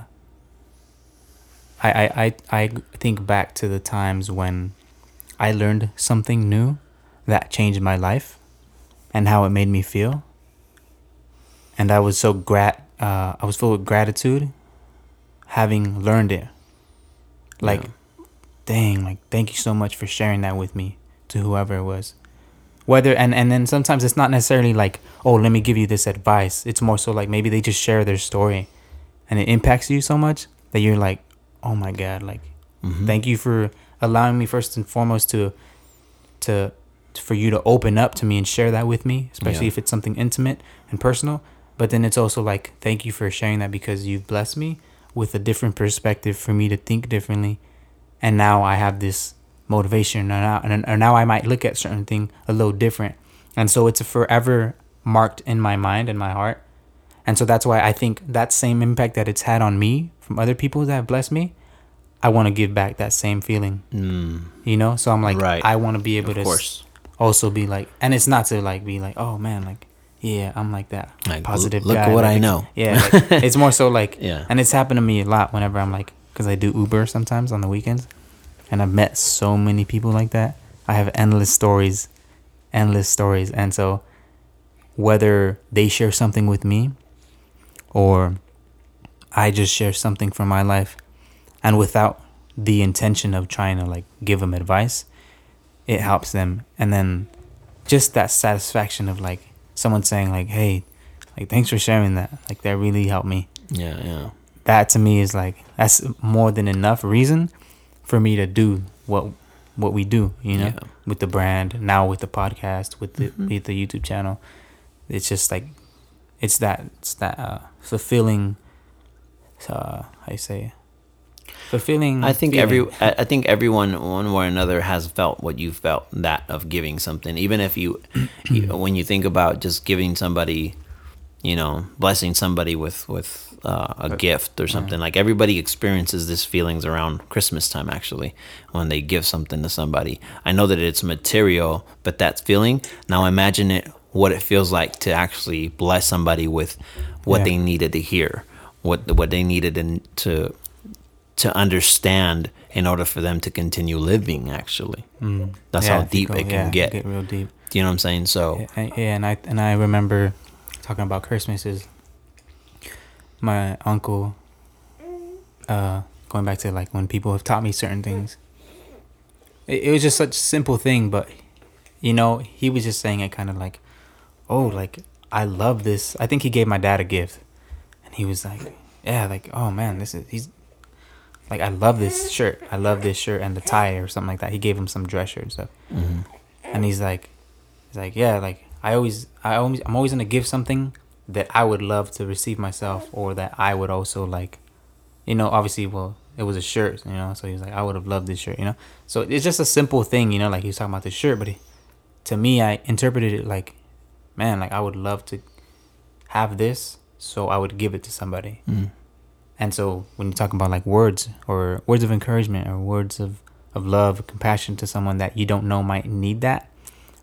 I, I, I, I think back to the times when I learned something new that changed my life and how it made me feel. And I was so grat uh, I was full of gratitude having learned it. Like Yeah. Dang, like thank you so much for sharing that with me to whoever it was. Whether and and then sometimes it's not necessarily like, "Oh, let me give you this advice." It's more so like maybe they just share their story and it impacts you so much that you're like, "Oh my god, like Mhm. thank you for allowing me first and foremost to to for you to open up to me and share that with me especially Yeah. if it's something intimate and personal but then it's also like thank you for sharing that because you've blessed me with a different perspective for me to think differently and now i have this motivation and now, and, and now i might look at certain thing a little different and so it's forever marked in my mind and my heart and so that's why i think that same impact that it's had on me from other people that have blessed me i want to give back that same feeling Mm, you know so i'm like Right. i want to be able of to course. also be like and it's not to like be like oh man like yeah i'm like that Like, positive look guy, at what like, I know. yeah like, it's more so like Yeah. and it's happened to me a lot whenever i'm like because i do uber sometimes on the weekends and i've met so many people like that i have endless stories endless stories and so whether they share something with me or I just share something from my life and without the intention of trying to like give them advice, it helps them. And then just that satisfaction of like someone saying like, "Hey, like thanks for sharing that. Like that really helped me." Yeah, yeah. That to me is like that's more than enough reason for me to do what what we do, you know, Yeah. with the brand, now with the podcast, with the Mhm. with the YouTube channel. It's just like it's that it's that uh fulfilling uh how you say fulfilling I think feeling. every I I think everyone one way or another has felt what you felt that of giving something. Even if you, you when you think about just giving somebody, you know, blessing somebody with with uh, a gift or something. Like everybody experiences this feelings around Christmas time. Actually, when they give something to somebody, I know that it's material, but that feeling. Now imagine it what it feels like to actually bless somebody with what Yeah. they needed to hear, what what they needed in, to to understand in order for them to continue living actually Mm. That's Yeah, how deep it can get. get real deep do you know what i'm saying so Yeah, yeah, and I and I remember talking about Christmas is my uncle. Uh, going back to like when people have taught me certain things. It, it was just such a simple thing, but you know, he was just saying it kind of like, oh, like I love this. I think he gave my dad a gift, and he was like, yeah, like oh man, this is he's. Like I love this shirt. I love this shirt and the tie or something like that. He gave him some dress shirt and stuff mhm. and he's like he's like yeah like i always i always i'm always gonna give something that i would love to receive myself or that i would also like you know obviously well it was a shirt you know so he's like i would have loved this shirt you know so it's just a simple thing you know like he was talking about this shirt but he, to me i interpreted it like man like i would love to have this so i would give it to somebody Mm. and so when you talk about like words or words of encouragement or words of, of love, compassion to someone that you don't know might need that.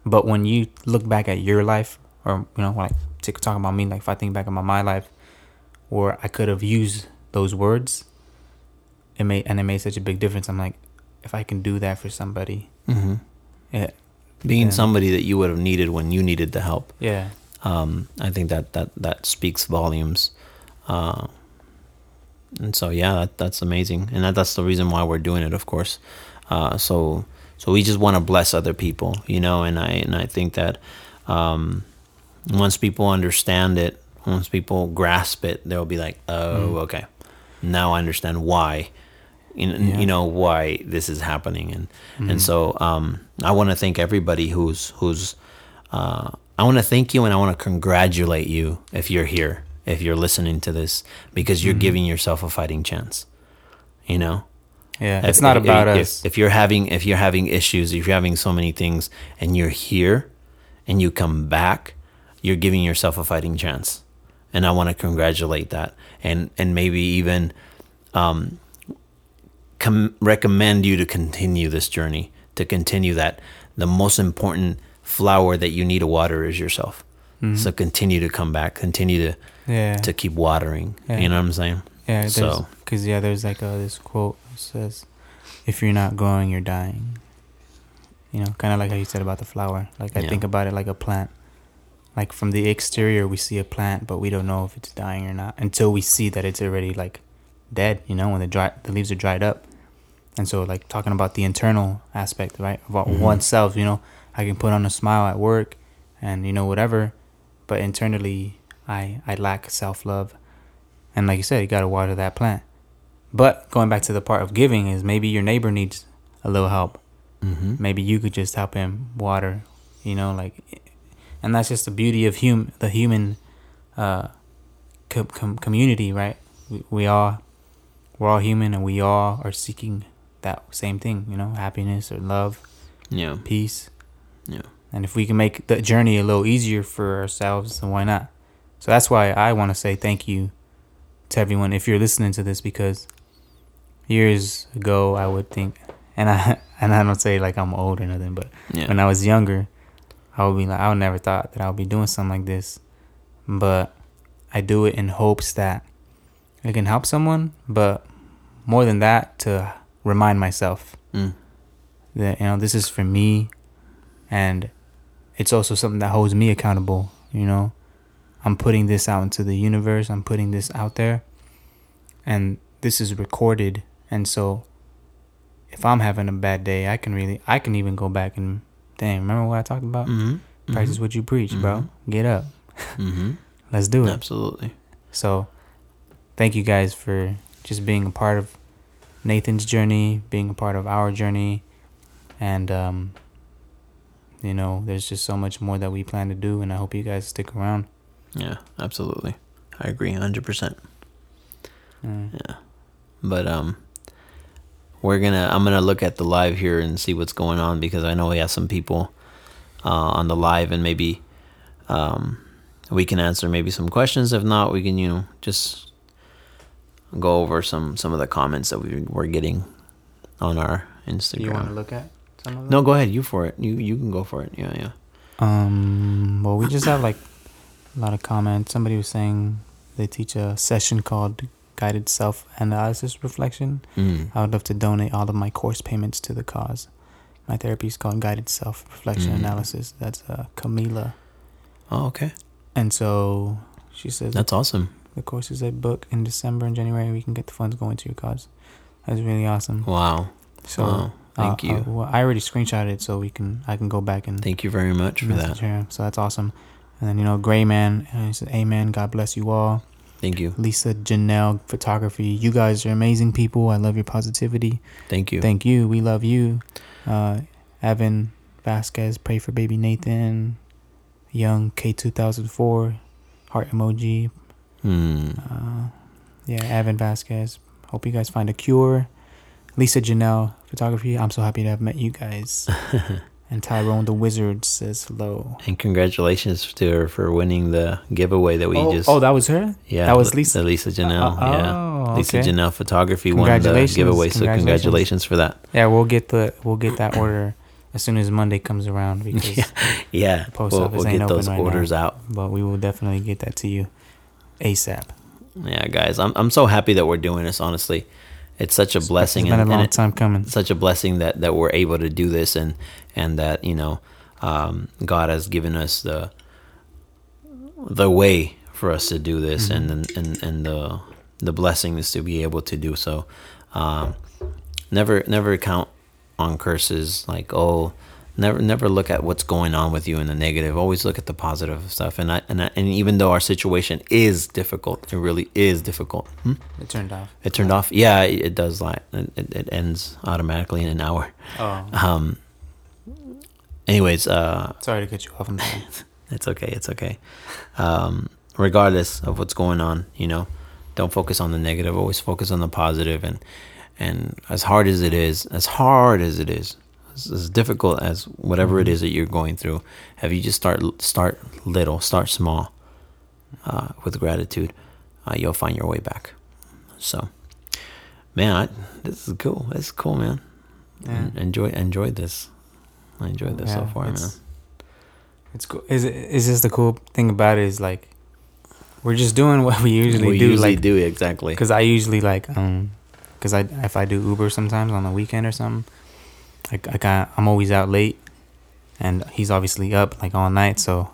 But when you look back at your life or, you know, like talking about me, like if I think back on my, life where I could have used those words, it made, and it made such a big difference. I'm like, if I can do that for somebody, Mhm. yeah, being somebody that you would have needed when you needed the help. Yeah, um, i think that that that speaks volumes. Uh, and so yeah that, that's amazing. And that, that's the reason why we're doing it of course. Uh, so so we just want to bless other people you know and i and i think that um, once people understand it once people grasp it they'll be like oh Mm. okay now i understand why you know, Yeah. you know why this is happening and Mhm. and so um, I want to thank everybody who's who's uh, I want to thank you and I want to congratulate you if you're here if you're listening to this because you're Mhm. giving yourself a fighting chance you know yeah. If- It's not if- about if, us. if you're having if you're having issues if you're having so many things and you're here and you come back you're giving yourself a fighting chance and I want to congratulate that and and maybe even um, com- recommend you to continue this journey to continue that the most important flower that you need to water is yourself Mhm. so continue to come back continue to yeah. to keep watering Yeah. you know what i'm saying Yeah, So- because yeah, there's like uh this quote says, "If you're not growing, you're dying." You know, kind of like how you said about the flower. Like I Yeah. think about it like a plant. Like from the exterior, we see a plant, but we don't know if it's dying or not until we see that it's already like dead. You know, when the dry the leaves are dried up. And so, like talking about the internal aspect, right, about Mhm. oneself. You know, I can put on a smile at work, and you know whatever, but internally, I I lack self love. And like you said, you got to water that plant. But going back to the part of giving is maybe your neighbor needs a little help. mm-hmm. Maybe you could just help him water, you know, like, and that's just the beauty of hum the human, uh, com- com- community, right? We, we all, we're all human, and we all are seeking that same thing, you know, happiness or love, yeah peace. Yeah. And if we can make the journey a little easier for ourselves, then why not? So that's why I want to say thank you to everyone if you're listening to this because years ago I would think and I and I don't say like I'm old or nothing, but yeah when I was younger, I would be like I would never thought that I would be doing something like this. But I do it in hopes that it can help someone, but more than that to remind myself Mm. that you know this is for me and it's also something that holds me accountable You know, I'm putting this out into the universe. I'm putting this out there, and this is recorded. And so, if I'm having a bad day, I can really, I can even go back and, dang, remember what I talked about? Mm-hmm. Practice what you preach, bro. Get up. Mm-hmm. Let's do it. Absolutely. So, thank you guys for just being a part of Nathan's journey, being a part of our journey, and um, you know, there's just so much more that we plan to do, and I hope you guys stick around. Yeah, absolutely. I agree, hundred percent. Mm. Yeah, but um, we're gonna. I'm gonna look at the live here and see what's going on because I know we have some people uh, on the live, and maybe um, we can answer maybe some questions. If not, we can you know just go over some some of the comments that we we're getting on our Instagram. You want to look at some of them? No, go ahead. You for it. You you can go for it. Yeah, yeah. Um. Well, we just have like a lot of comments. Somebody was saying they teach a session called guided self analysis reflection. Mm. I would love to donate all of my course payments to the cause. My therapy is called guided self reflection Mm. analysis. That's uh, Camila. Oh, okay. And so she says That's awesome. the course is a book in December and January. We can get the funds going to your cause. That's really awesome. Wow. So wow. Thank uh, you. uh, well, I already screenshotted it, so we can I can go back and Thank you very much for that. her. So that's awesome. And then you know, Gray Man, and he said, "Amen. God bless you all." Thank you. Lisa Janelle Photography. You guys are amazing people. I love your positivity. Thank you. Thank you. We love you. Uh, Evan Vasquez, pray for baby Nathan. Young K2004, heart emoji. Hmm. Uh, yeah, Evan Vasquez. Hope you guys find a cure. Lisa Janelle Photography. I'm so happy to have met you guys. and Tyrone the Wizard says hello. And congratulations to her for winning the giveaway that we oh, just. oh, that was her? yeah, that was Lisa. The Lisa Janelle. Uh, yeah. oh, Lisa okay. Janelle Photography won the giveaway. So congratulations. congratulations for that. Yeah, we'll get the we'll get that order as soon as Monday comes around because Yeah. Yeah. Post we'll office we'll ain't get those right orders now. out. but we will definitely get that to you ASAP. Yeah, guys. I'm I'm so happy that we're doing this. Honestly, it's such a blessing. It's been and, a and long it- time coming. such a blessing that that we're able to do this and and that you know um, God has given us the the way for us to do this and and and the the blessing is to be able to do so. Um, never never count on curses like oh never never look at what's going on with you in the negative always look at the positive stuff and I, and I, and even though our situation is difficult it really is difficult hmm? It turned off. It turned off. Yeah, it, it does. Like it, it it ends automatically in an hour. Oh, Um. Anyways, uh, sorry to cut you off. It's okay. It's okay. Um, regardless of what's going on, you know, don't focus on the negative. Always focus on the positive. And and as hard as it is, as hard as it is, as, as difficult as whatever it is that you're going through, have you just start start little, start small, uh, with gratitude, uh, you'll find your way back. So, man, I, this is cool. This is cool, man. Yeah. En- Enjoy enjoyed this. I enjoyed this so Yeah, far, man. it's- It's cool. Is? Is just the cool thing about it is like we're just doing what we usually we do. usually like, do exactly. Because I usually like um, because I if I do Uber sometimes on the weekend or something, like I got I'm always out late, and he's obviously up like all night, so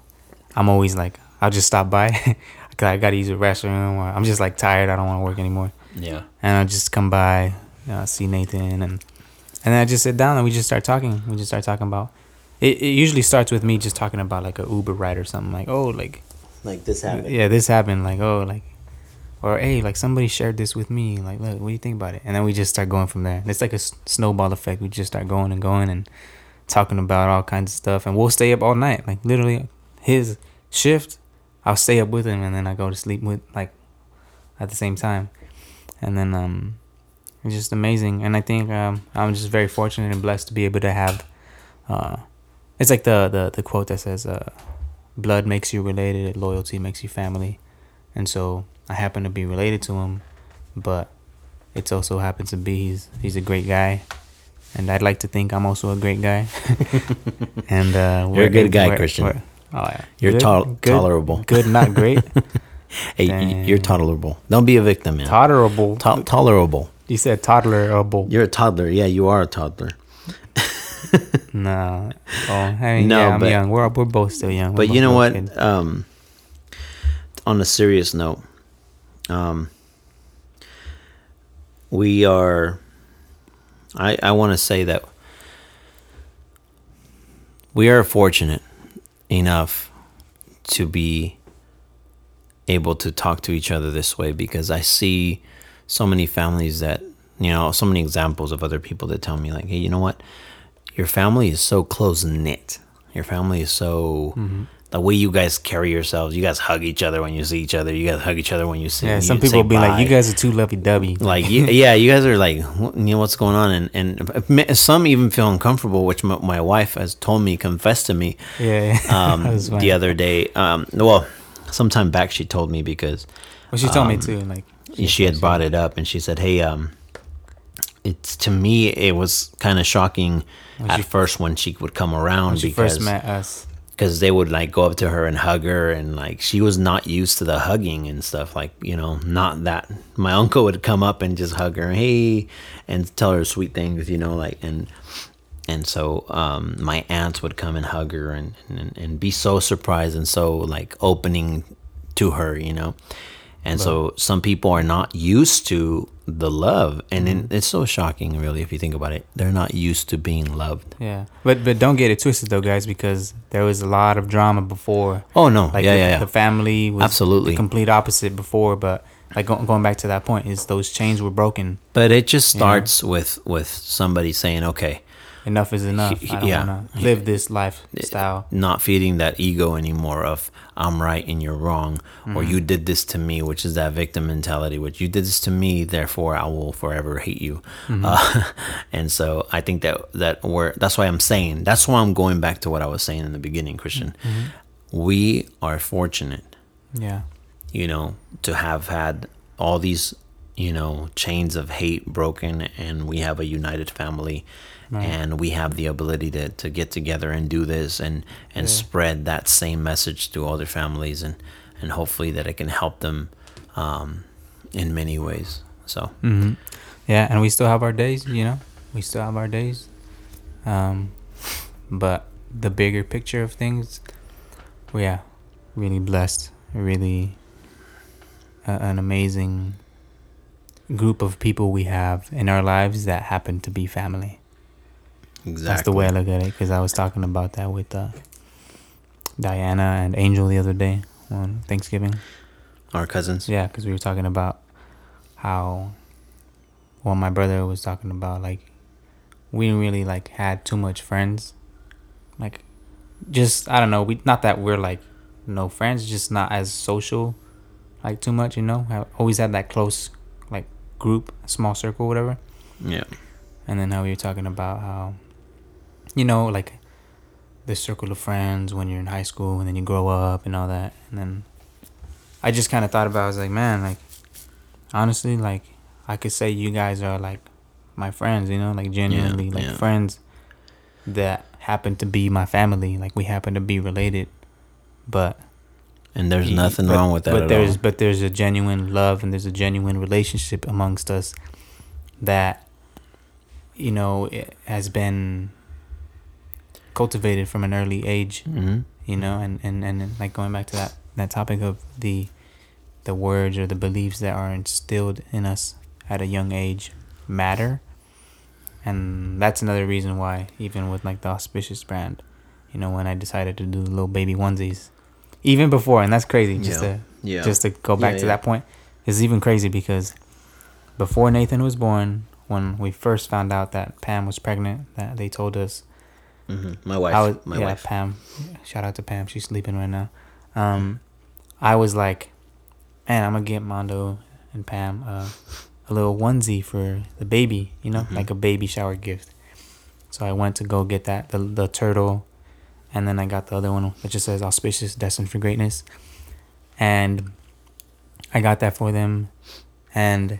I'm always like I'll just stop by, cause I gotta use the restroom or I'm just like tired. I don't want to work anymore, Yeah. and I just come by, uh, see Nathan, and and then I just sit down and we just start talking. We just start talking about. It, it usually starts with me just talking about like a Uber ride or something like oh like Like this happened. yeah, this happened. Like, oh, like, or hey, like somebody shared this with me. Like, look, what do you think about it? And then we just start going from there. It's like a s- snowball effect. We just start going and going and talking about all kinds of stuff, and we'll stay up all night. Like literally, his shift, I'll stay up with him, and then I go to sleep with like at the same time, and then um, it's just amazing. And I think um, I'm just very fortunate and blessed to be able to have. Uh, it's like the the the quote that says uh blood makes you related, loyalty makes you family. And so I happen to be related to him, but it also happens to be he's he's a great guy. And I'd like to think I'm also a great guy. and uh You're a good guy, we're- Christian. we're- oh yeah. You're Good- tol- good- tolerable. Good, not great. Hey, y- you're tolerable. Don't be a victim, man. Tolerable. To- tolerable. you said toddlerable. You're a toddler. Yeah, you are a toddler. No. Oh, I mean, No, yeah, I'm but- young. We're we're both still young. We're but you know what? Um, on a serious note, um, we are. I I want to say that we are fortunate enough to be able to talk to each other this way because I see so many families that you know so many examples of other people that tell me like hey you know what your family is so close knit your family is so Mm-hmm. The way you guys carry yourselves you guys hug each other when you see each other you guys hug each other when you see yeah, some people be like, "You guys are too lovey-dovey." like you, yeah you guys are like you know what's going on and and some even feel uncomfortable which my, my wife has told me confessed to me yeah, um, That was funny. the other day um, well sometime back she told me because Well, she told me um, too. Like she, had brought it up and she said hey um it's to me it was kind of shocking When at she- first when she would come around she because first met us. Because they would like go up to her and hug her and like she was not used to the hugging and stuff like you know not that. My uncle would come up and just hug her hey and tell her sweet things you know like and and so um my aunts would come and hug her and and, and be so surprised and so like opening to her you know and so some people are not used to the love and then mm-hmm. it's so shocking really if you think about it. They're not used to being loved. Yeah, but but don't get it twisted though, guys, because there was a lot of drama before. oh no. Like yeah the, yeah yeah. the family was Absolutely. the complete opposite before, but like go, going back to that point is those chains were broken. But it just starts with with somebody saying, "Okay, Enough is enough. I don't yeah. want to live this lifestyle. not feeding that ego anymore of I'm right and you're wrong, Mm-hmm. or you did this to me, which is that victim mentality, which you did this to me, therefore I will forever hate you." Mm-hmm. Uh, and so I think that that we're that's why I'm saying that's why I'm going back to what I was saying in the beginning, Christian. Mm-hmm. We are fortunate Yeah, you know, to have had all these, you know, chains of hate broken and we have a united family Right. and we have the ability to, to get together and do this and, and Yeah. spread that same message to other families and, and hopefully that it can help them um, in many ways. So, hmm yeah, and we still have our days. You know, we still have our days. Um, but the bigger picture of things, we yeah, really blessed. Really, uh, an amazing group of people we have in our lives that happen to be family. exactly. That's the way I look at it. Because I was talking about that with uh, Diana and Angel the other day on Thanksgiving. Our cousins. Yeah, because we were talking about how, well, my brother was talking about like we didn't really like had too much friends, like just I don't know. We not that we're like no friends, just not as social, like too much. You know, I always had that close group, small circle, whatever. Yeah. And then how we were talking about how, you know, like the circle of friends when you're in high school and then you grow up and all that. And then I just kind of thought about, it, I was like, man, like, honestly, like, I could say you guys are like my friends, you know, like genuinely, like yeah. friends that happen to be my family. Like, we happen to be related. But And there's nothing but- wrong with that But at there's all. but there's a genuine love and there's a genuine relationship amongst us that you know it has been cultivated from an early age. hmm You know, and and and like going back to that that topic of the the words or the beliefs that are instilled in us at a young age matter. And that's another reason why, even with like the auspicious brand, you know, when I decided to do the little baby onesies, even before, and that's crazy. Just Yeah. to Yeah. just to go back Yeah, to that point, is even crazy because before Nathan was born, when we first found out that Pam was pregnant, that they told us hmm My wife. I was my yeah wife. Pam. Shout out to Pam. She's sleeping right now. Um, I was like, man, I'm gonna get Mondo and Pam uh, a little onesie for the baby. You know, Mhm. like a baby shower gift. So I went to go get that the the turtle, and then I got the other one that just says auspicious, destined for greatness, and I got that for them, and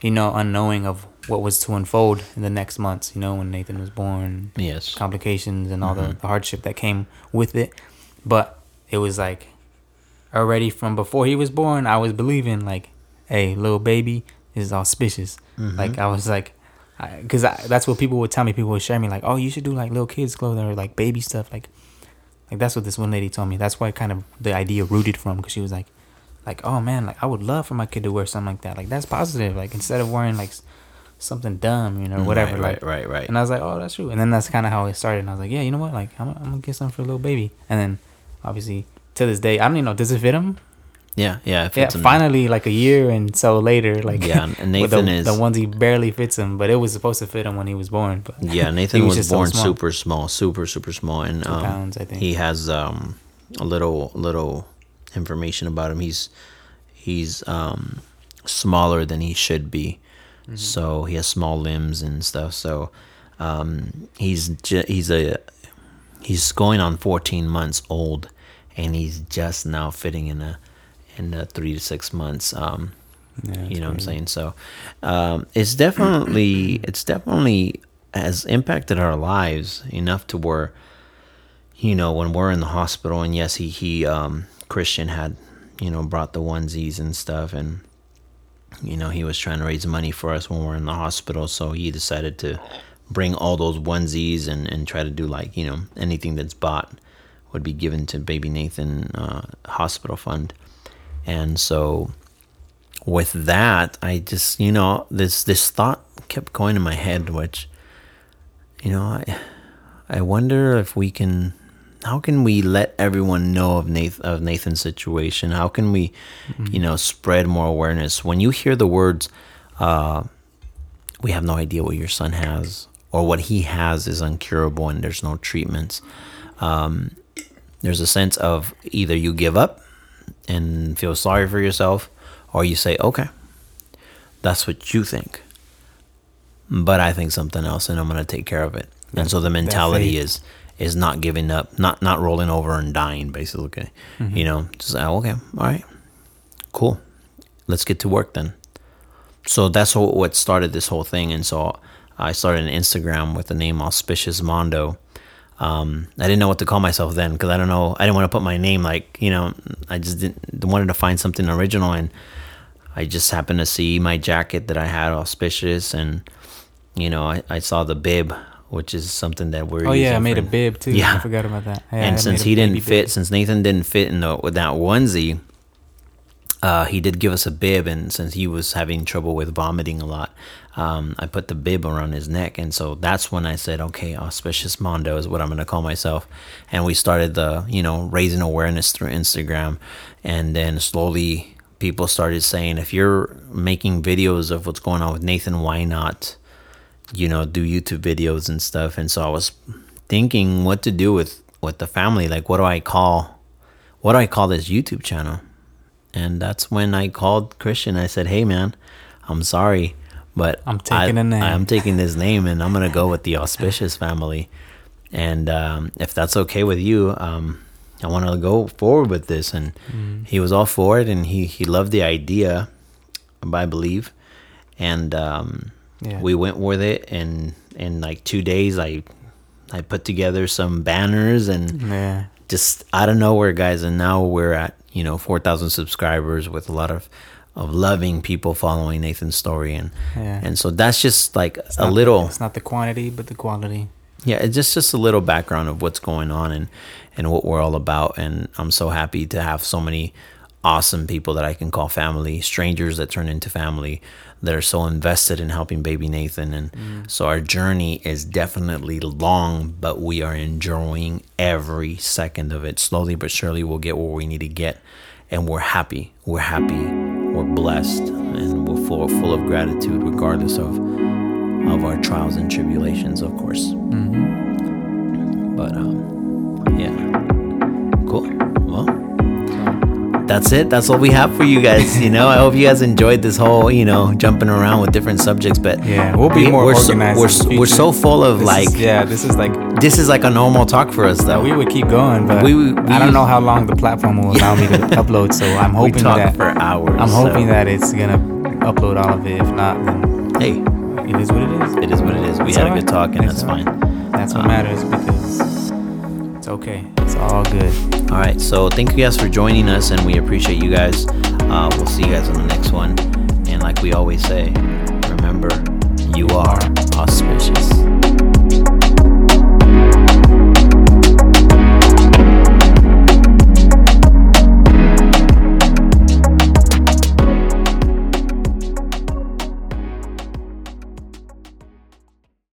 you know, unknowing of what was to unfold in the next months. You know, when Nathan was born, Yes. complications and all the, Mhm. the hardship that came with it. But it was like already from before he was born, I was believing like, hey, little baby is auspicious. Mhm. Like I was like, because that's what people would tell me. People would share me like, "Oh, you should do like little kids clothing or like baby stuff." Like, like that's what this one lady told me. That's why kind of the idea rooted from because she was like, like, "Oh man, like I would love for my kid to wear something like that. Like that's positive. Like instead of wearing like something dumb, you know, mm, whatever. Right, like, right, right, right. And I was like, "Oh, that's true." And then that's kind of how it started. And I was like, "Yeah, you know what? Like I'm, I'm gonna get something for a little baby." And then obviously to this day, I don't even know. Does it fit him? Yeah, yeah. Yeah, finally, like a year and so later, like Yeah, and with the, Nathan is- the onesie barely fits him, but it was supposed to fit him when he was born. But Yeah, Nathan was, so born small. super small, super super small, and um, pounds, I think. he has um, a little little information about him. He's he's um, smaller than he should be, Mm-hmm. so he has small limbs and stuff. So um, he's ju- he's a he's going on 14 months old, and he's just now fitting in a in a three to six months. Um, Yeah, you know what I'm saying? So um, it's definitely it's definitely has impacted our lives enough to where you know when we're in the hospital and yes he he um, Christian had you know brought the onesies and stuff and you know he was trying to raise money for us when we we're in the hospital so he decided to bring all those onesies and and try to do like you know anything that's bought would be given to baby Nathan uh, hospital fund and so with that i just you know this this thought kept going in my head which you know i i wonder if we can how can we let everyone know of Nathan, of Nathan's situation? How can we you know spread more awareness? When you hear the words uh we have no idea what your son has or what he has is incurable and there's no treatments um there's a sense of either you give up and feel sorry for yourself or you say okay that's what you think but i think something else and i'm going to take care of it. And so the mentality is is not giving up not not rolling over and dying basically. Mm-hmm. You know just oh, okay all right cool let's get to work then. So that's what, what started this whole thing. And so i started an instagram with the name auspicious mondo um, I didn't know what to call myself then because I don't know. I didn't want to put my name like you know. I just didn't wanted to find something original, and I just happened to see my jacket that I had auspicious, and you know, I, I saw the bib, which is something that we're. Oh yeah, I made a bib too. Yeah. I forgot about that. Yeah, and made since he didn't fit, bib. since Nathan didn't fit in the with that onesie, uh, he did give us a bib, and since he was having trouble with vomiting a lot, um, I put the bib around his neck, and so that's when I said, "Okay, auspicious Mondo is what I'm going to call myself." And we started the, you know, raising awareness through Instagram, and then slowly people started saying, "If you're making videos of what's going on with Nathan, why not?" you know do youtube videos and stuff and so i was thinking what to do with with the family like what do i call what do i call this youtube channel and that's when i called christian i said hey man i'm sorry but I'm taking I, a name." i'm taking this name and i'm gonna go with the auspicious family and um, if that's okay with you um, i want to go forward with this and Mm. he was all for it and he he loved the idea i believe and um, Yeah. we went with it and in like two days i i put together some banners and yeah, just out of nowhere guys and now we're at you know 4000 subscribers with a lot of of loving people following nathan's story. And Yeah. and so that's just like It's a not- little It's not the quantity, but the quality. yeah it's just just a little background of what's going on and and what we're all about. And i'm so happy to have so many awesome people that i can call family strangers that turn into family that are so invested in helping baby nathan. And mm. so our journey is definitely long but we are enjoying every second of it. Slowly but surely we'll get where we need to get and we're happy. We're happy we're blessed and we're full, full of gratitude regardless of of our trials and tribulations of course. But um, yeah, cool. Well, that's it. That's what we have for you guys. You know, I hope you guys enjoyed this whole, you know, jumping around with different subjects. But Yeah, we'll be more we're so, organized we're, so- we're so full of This like, is- yeah, this is like this is like a normal talk for us, though. we would keep going, but We- we- I don't know how long the platform will allow me to upload. So I'm we hoping talk that for hours. I'm hoping so, that it's gonna upload all of it. If not, then hey, it is what it is. it is what it is. We It's had a alright. good talk, and that's alright. fine. That's what Um, matters because it's okay. It's all good. All right. So thank you guys for joining us, and we appreciate you guys. Uh, we'll see you guys on the next one. And like we always say, remember, You are auspicious.